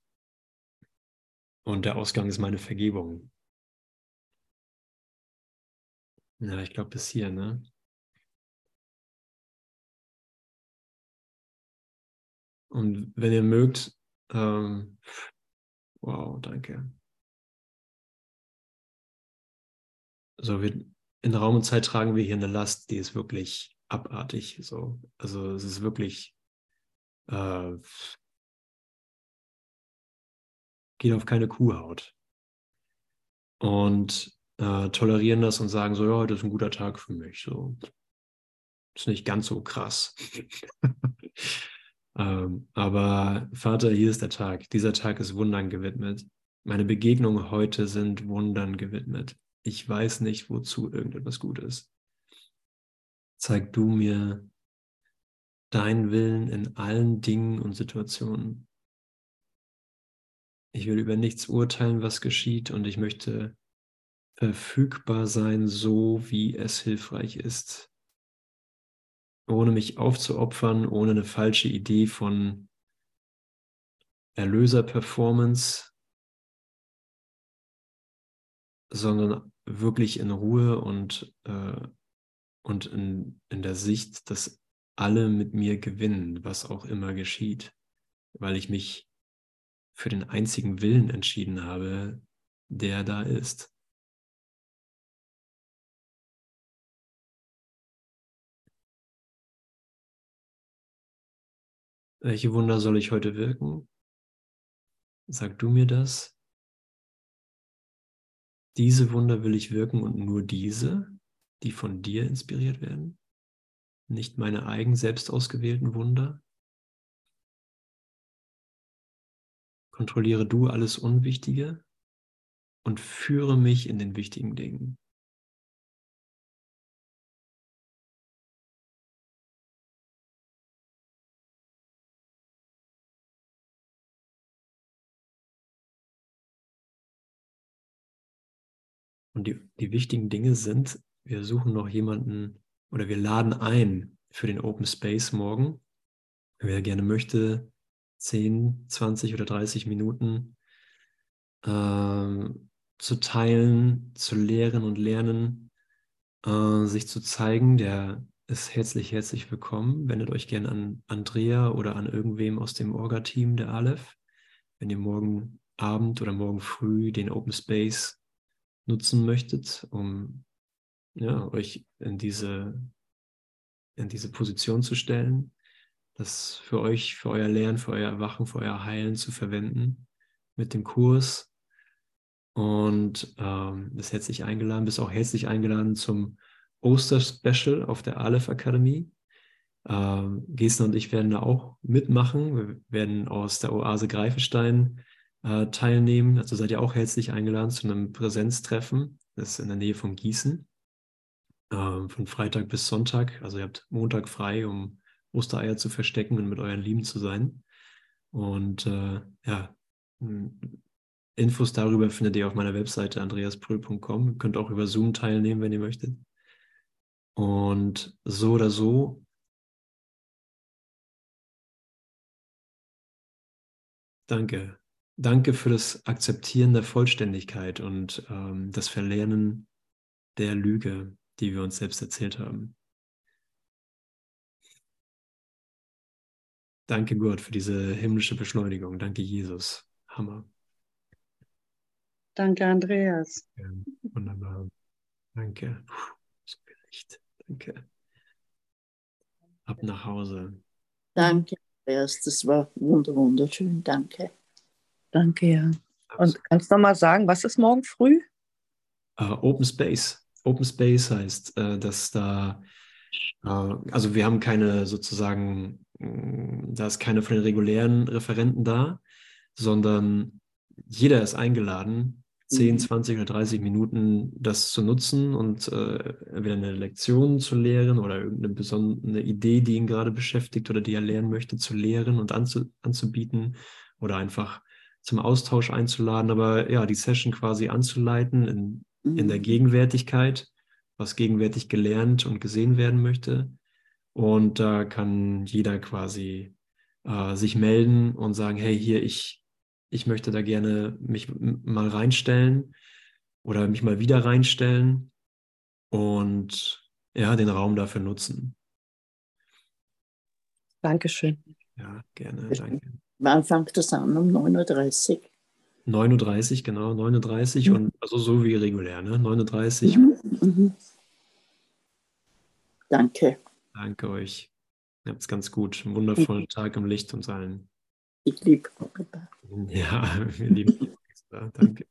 Und der Ausgang ist meine Vergebung. Ja, ich glaube bis hier, ne? Und wenn ihr mögt, ähm, wow, danke. So, wir, in Raum und Zeit tragen wir hier eine Last, die ist wirklich abartig. So. Also es ist wirklich äh, geht auf keine Kuhhaut. Und äh, tolerieren das und sagen so, ja, heute ist ein guter Tag für mich. So. Ist nicht ganz so krass. ähm, aber Vater, hier ist der Tag. Dieser Tag ist Wundern gewidmet. Meine Begegnungen heute sind Wundern gewidmet ich weiß nicht, wozu irgendetwas gut ist. Zeig du mir deinen Willen in allen Dingen und Situationen. Ich will über nichts urteilen, was geschieht, und ich möchte verfügbar sein, so wie es hilfreich ist. Ohne mich aufzuopfern, ohne eine falsche Idee von Erlöser-Performance, sondern wirklich in Ruhe und, äh, und in, in der Sicht, dass alle mit mir gewinnen, was auch immer geschieht, weil ich mich für den einzigen Willen entschieden habe, der da ist. Welche Wunder soll ich heute wirken? Sag du mir das. Diese Wunder will ich wirken und nur diese, die von dir inspiriert werden, nicht meine eigen selbst ausgewählten Wunder. Kontrolliere du alles Unwichtige und führe mich in den wichtigen Dingen. Und die, die wichtigen Dinge sind, wir suchen noch jemanden oder wir laden ein für den Open Space morgen. Wer gerne möchte, 10, 20 oder 30 Minuten äh, zu teilen, zu lehren und lernen, äh, sich zu zeigen, der ist herzlich, herzlich willkommen. Wendet euch gerne an Andrea oder an irgendwem aus dem Orga-Team der Aleph, wenn ihr morgen Abend oder morgen früh den Open Space nutzen möchtet, um ja, euch in diese, in diese Position zu stellen, das für euch, für euer Lernen, für euer Erwachen, für euer Heilen zu verwenden mit dem Kurs. Und ähm, bist herzlich eingeladen, bist auch herzlich eingeladen zum Oster-Special auf der Aleph Akademie. Ähm, Gesner und ich werden da auch mitmachen. Wir werden aus der Oase Greifenstein äh, teilnehmen. Also seid ihr auch herzlich eingeladen zu einem Präsenztreffen. Das ist in der Nähe von Gießen. Ähm, von Freitag bis Sonntag. Also ihr habt Montag frei, um Ostereier zu verstecken und mit euren Lieben zu sein. Und äh, ja, Infos darüber findet ihr auf meiner Webseite andreaspröll.com. Ihr könnt auch über Zoom teilnehmen, wenn ihr möchtet. Und so oder so Danke. Danke für das Akzeptieren der Vollständigkeit und ähm, das Verlernen der Lüge, die wir uns selbst erzählt haben. Danke Gott für diese himmlische Beschleunigung. Danke Jesus. Hammer. Danke Andreas. Ja, wunderbar. Danke. Puh, so viel Licht. Danke. Ab nach Hause. Danke Andreas, das war wunderschön. Danke. Danke, ja. Und kannst du noch mal sagen, was ist morgen früh? Uh, Open Space. Open Space heißt, äh, dass da, äh, also wir haben keine sozusagen, mm, da ist keine von den regulären Referenten da, sondern jeder ist eingeladen, 10, 20 mhm. oder 30 Minuten das zu nutzen und äh, entweder eine Lektion zu lehren oder irgendeine besondere Idee, die ihn gerade beschäftigt oder die er lernen möchte, zu lehren und anzu anzubieten oder einfach zum Austausch einzuladen, aber ja, die Session quasi anzuleiten in, mhm. in der mhm. Gegenwärtigkeit, was gegenwärtig gelernt und gesehen werden möchte. Und da kann jeder quasi äh, sich melden und sagen, hey, hier, ich ich möchte da gerne mich mal reinstellen oder mich mal wieder reinstellen und ja, den Raum dafür nutzen. Dankeschön. Ja, gerne, danke. Wann fängt das an? Um 9.30 Uhr? 9.30 Uhr, genau, 9.30 Uhr mhm. und also so wie regulär, ne? 9.30 Uhr. Mhm, mhm. Danke. Danke euch. Ihr habt es ganz gut. Einen wundervollen Tag im Licht und allen. Ich liebe Ja, wir lieben Danke.